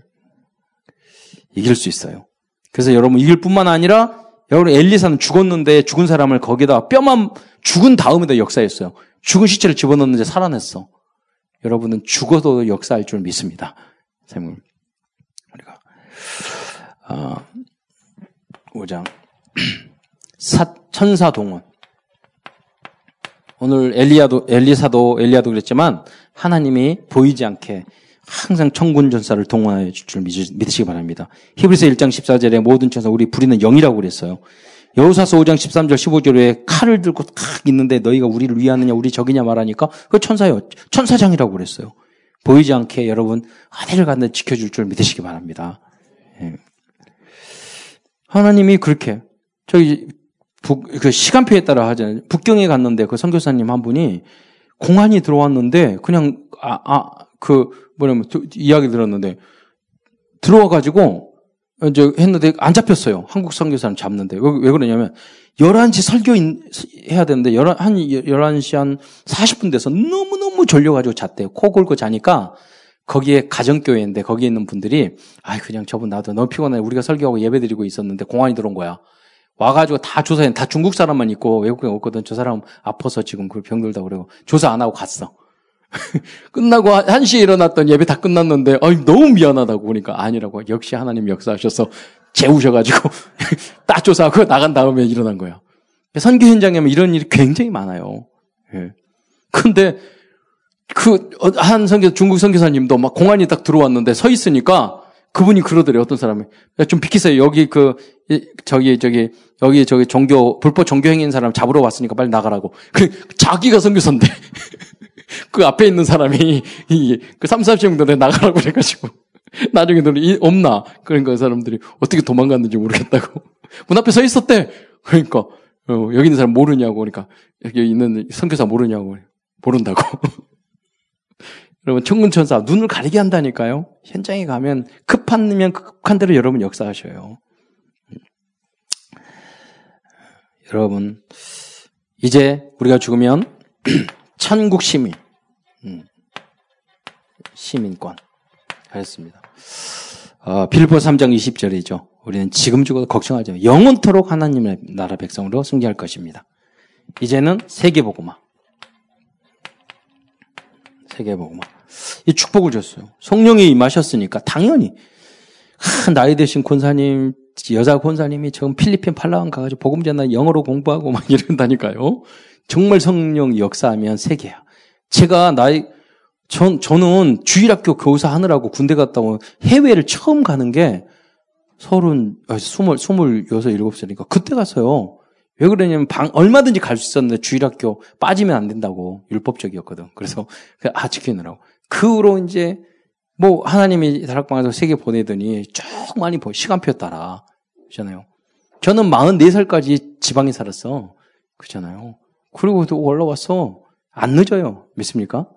S1: 이길 수 있어요. 그래서 여러분 이길 뿐만 아니라 여러분 엘리사는 죽었는데 죽은 사람을 거기다 뼈만 죽은 다음에도 역사했어요. 죽은 시체를 집어넣는데 살아냈어. 여러분은 죽어도 역사할 줄 믿습니다. 샘물. 우리가 어, 5장 사, 천사 동원. 오늘 엘리야도 엘리사도 엘리야도 그랬지만 하나님이 보이지 않게 항상 천군 전사를 동원해 줄줄 믿으시기 바랍니다. 히브리서 1장 14절에 모든 천사 우리 부리는 영이라고 그랬어요. 여호사서 5장 13절 15절에 칼을 들고 탁 있는데 너희가 우리를 위하느냐 우리 적이냐 말하니까 그 천사요. 천사장이라고 그랬어요. 보이지 않게 여러분 아내를 갖는 지켜줄 줄 믿으시기 바랍니다. 예. 하나님이 그렇게 저기 북, 그 시간표에 따라 하잖아요. 북경에 갔는데 그 선교사님 한 분이 공안이 들어왔는데 그냥 아, 아, 그 뭐냐면 이야기 들었는데 들어와 가지고 이제 했는데 안 잡혔어요. 한국 선교사람 잡는데. 왜, 왜 그러냐면 11시 설교 해야 되는데 11, 한 11시 한 40분 돼서 너무너무 졸려 가지고 잤대요. 코 골고 자니까 거기에 가정교회인데 거기에 있는 분들이 아 그냥 저분 나도 너무 피곤해. 우리가 설교하고 예배드리고 있었는데 공안이 들어온 거야. 와가지고 다 조사해. 다 중국 사람만 있고 외국인 없거든. 저 사람 아파서 지금 그 병들다 그러고 조사 안 하고 갔어. 끝나고 한 시에 일어났던 예배 다 끝났는데, 어이, 너무 미안하다고 보니까 아니라고. 역시 하나님 역사하셔서 재우셔가지고, 딱 조사하고 나간 다음에 일어난 거야. 선교 현장에 면 이런 일이 굉장히 많아요. 예. 근데, 그, 어, 한 선교, 중국 선교사님도 막 공안이 딱 들어왔는데 서 있으니까, 그분이 그러더래요. 어떤 사람이. 야, 좀 비키세요. 여기 그, 저기, 저기, 여기, 저기 종교, 불법 종교 행위인 사람 잡으러 왔으니까 빨리 나가라고. 그, 자기가 선교사인데. 그 앞에 있는 사람이, 이, 그 3, 40명들에 나가라고 그래가지고. 나중에 너는 없나? 그러니까 그 사람들이 어떻게 도망갔는지 모르겠다고. 문 앞에 서 있었대. 그러니까, 어, 여기 있는 사람 모르냐고. 그러니까, 여기 있는 선교사 모르냐고. 모른다고. 여러분 청근천사 눈을 가리게 한다니까요. 현장에 가면 급한면 급한 대로 여러분 역사하셔요. 여러분 이제 우리가 죽으면 천국 시민 음, 시민권 하였습니다. 어, 빌보 3장 20절이죠. 우리는 지금 죽어도 걱정하지 마. 영원토록 하나님의 나라 백성으로 승리할 것입니다. 이제는 세계보고마. 세계보고마. 이 축복을 줬어요. 성령이 임하셨으니까 당연히 하, 나이 드신 권사님 여자 권사님이 지금 필리핀 팔라완 가가지고 복음 전나 영어로 공부하고 막 이런다니까요. 정말 성령 역사하면 세계야. 제가 나이 전 저는 주일학교 교사 하느라고 군대 갔다 온 해외를 처음 가는 게 서른 아, 스물 스물 여섯 일곱 살이니까 그때 갔어요. 왜 그러냐면 방 얼마든지 갈 수 있었는데 주일학교 빠지면 안 된다고 율법적이었거든. 그래서 아 지키느라고. 그 후로 이제 뭐 하나님이 다락방에서 세계 보내더니 쭉 많이 시간표 따라 그잖아요. 저는 44살까지 지방에 살았어. 그잖아요. 그리고 또 올라왔어. 안 늦어요. 믿습니까?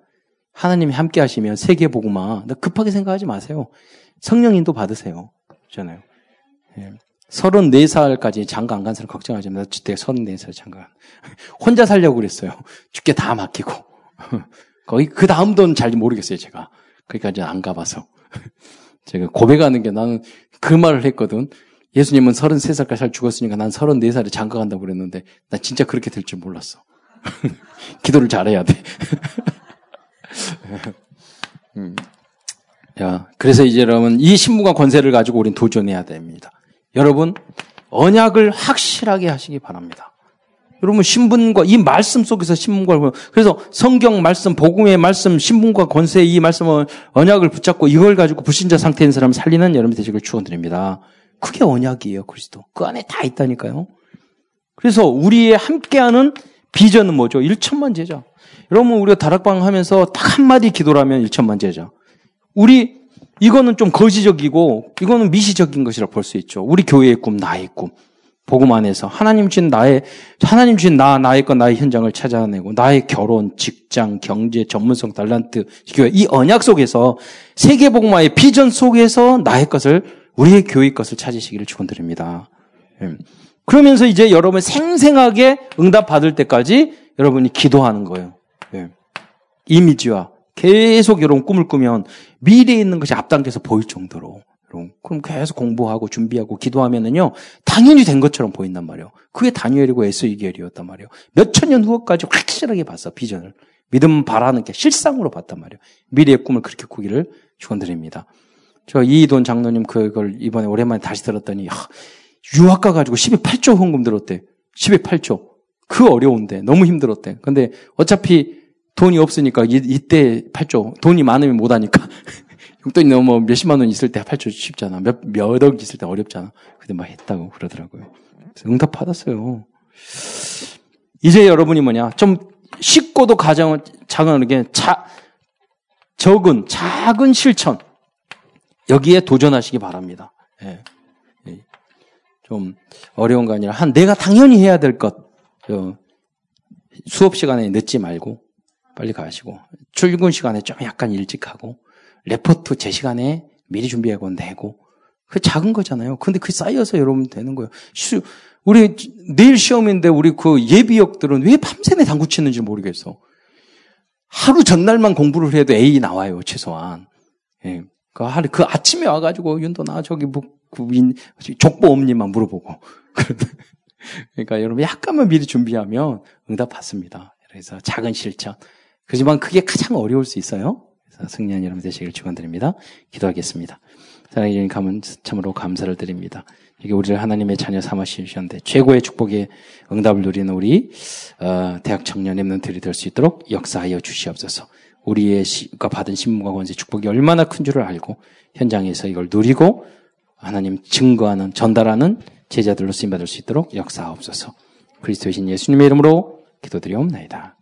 S1: 하나님이 함께 하시면 세계 보고만 급하게 생각하지 마세요. 성령님도 받으세요. 그잖아요. 예. 34살까지 장가 안 간 사람 걱정하지 마. 그때 34살 장가. 혼자 살려고 그랬어요. 죽게 다 맡기고. 거의 그 다음도는 잘 모르겠어요, 제가. 그러니까 이제 안 가봐서. 제가 고백하는 게 나는 그 말을 했거든. 예수님은 33살까지 살 죽었으니까 난 34살에 장가 간다고 그랬는데, 나 진짜 그렇게 될 줄 몰랐어. 기도를 잘해야 돼. 음. 야, 그래서 이제 여러분, 이 신분과 권세를 가지고 우린 도전해야 됩니다. 여러분, 언약을 확실하게 하시기 바랍니다. 여러분 신분과 이 말씀 속에서 신분과 그래서 성경 말씀 복음의 말씀 신분과 권세 이 말씀을 언약을 붙잡고 이걸 가지고 불신자 상태인 사람을 살리는 여러분 되시길 축원드립니다. 그게 언약이에요 그리스도 그 안에 다 있다니까요. 그래서 우리의 함께하는 비전은 뭐죠? 1천만 제자. 여러분 우리가 다락방 하면서 딱 한마디 기도라면 1천만 제자. 우리 이거는 좀 거시적이고 이거는 미시적인 것이라 볼 수 있죠. 우리 교회의 꿈, 나의 꿈. 복음 안에서 하나님 주신 나의 하나님 주신 나 나의 것 나의 현장을 찾아내고 나의 결혼, 직장, 경제, 전문성, 달란트 교회 이 언약 속에서 세계 복음화의 비전 속에서 나의 것을 우리의 교회 것을 찾으시기를 축원드립니다. 예. 그러면서 이제 여러분 생생하게 응답 받을 때까지 여러분이 기도하는 거예요. 예. 이미지와 계속 여러분 꿈을 꾸면 미래에 있는 것이 앞당겨서 보일 정도로 그럼 계속 공부하고 준비하고 기도하면은요, 당연히 된 것처럼 보인단 말이에요. 그게 다니엘이고 에스이겔이었단 말이에요. 몇천 년 후까지 확실하게 봤어, 비전을. 믿음 바라는 게 실상으로 봤단 말이에요. 미래의 꿈을 그렇게 꾸기를 축원드립니다. 저 이돈 장로님 그걸 이번에 오랜만에 다시 들었더니, 하, 유학 가 가지고 12, 8조 헌금 들었대. 12, 8조. 그 어려운데, 너무 힘들었대. 근데 어차피 돈이 없으니까 이, 이때 8조. 돈이 많으면 못하니까. 용돈이 너무 뭐 몇십만 원 있을 때팔줄 쉽잖아. 몇, 몇억 있을 때 어렵잖아. 근데 막 했다고 그러더라고요. 응답 받았어요. 이제 여러분이 뭐냐. 좀 쉽고도 가장 작은 게 자, 적은, 작은 실천. 여기에 도전하시기 바랍니다. 예. 예. 좀 어려운 거 아니라 한 내가 당연히 해야 될 것. 수업 시간에 늦지 말고 빨리 가시고 출근 시간에 좀 약간 일찍 하고 레포트 제 시간에 미리 준비하고 내고 그 작은 거잖아요. 근데 그 쌓여서 여러분 되는 거예요. 우리 내일 시험인데 우리 그 예비역들은 왜 밤새내 당구 치는지 모르겠어. 하루 전날만 공부를 해도 A 나와요, 최소한. 예. 그 하루, 그 아침에 와가지고, 윤도 나, 저기, 뭐, 그 인, 족보 없니만 물어보고. 그러니까 여러분 약간만 미리 준비하면 응답 받습니다. 그래서 작은 실천. 그지만 그게 가장 어려울 수 있어요. 승리한 여러분 되시길 축원드립니다. 기도하겠습니다. 사랑해 주님 감은 참으로 감사를 드립니다. 이게 우리를 하나님의 자녀 삼아 주셨는데 최고의 축복의 응답을 누리는 우리 어, 대학 청년 랩런들이 될 수 있도록 역사하여 주시옵소서. 우리가 받은 신문과 권세 축복이 얼마나 큰 줄을 알고 현장에서 이걸 누리고 하나님 증거하는 전달하는 제자들로 쓰임 받을 수 있도록 역사하옵소서. 그리스도신 예수님의 이름으로 기도드리옵나이다.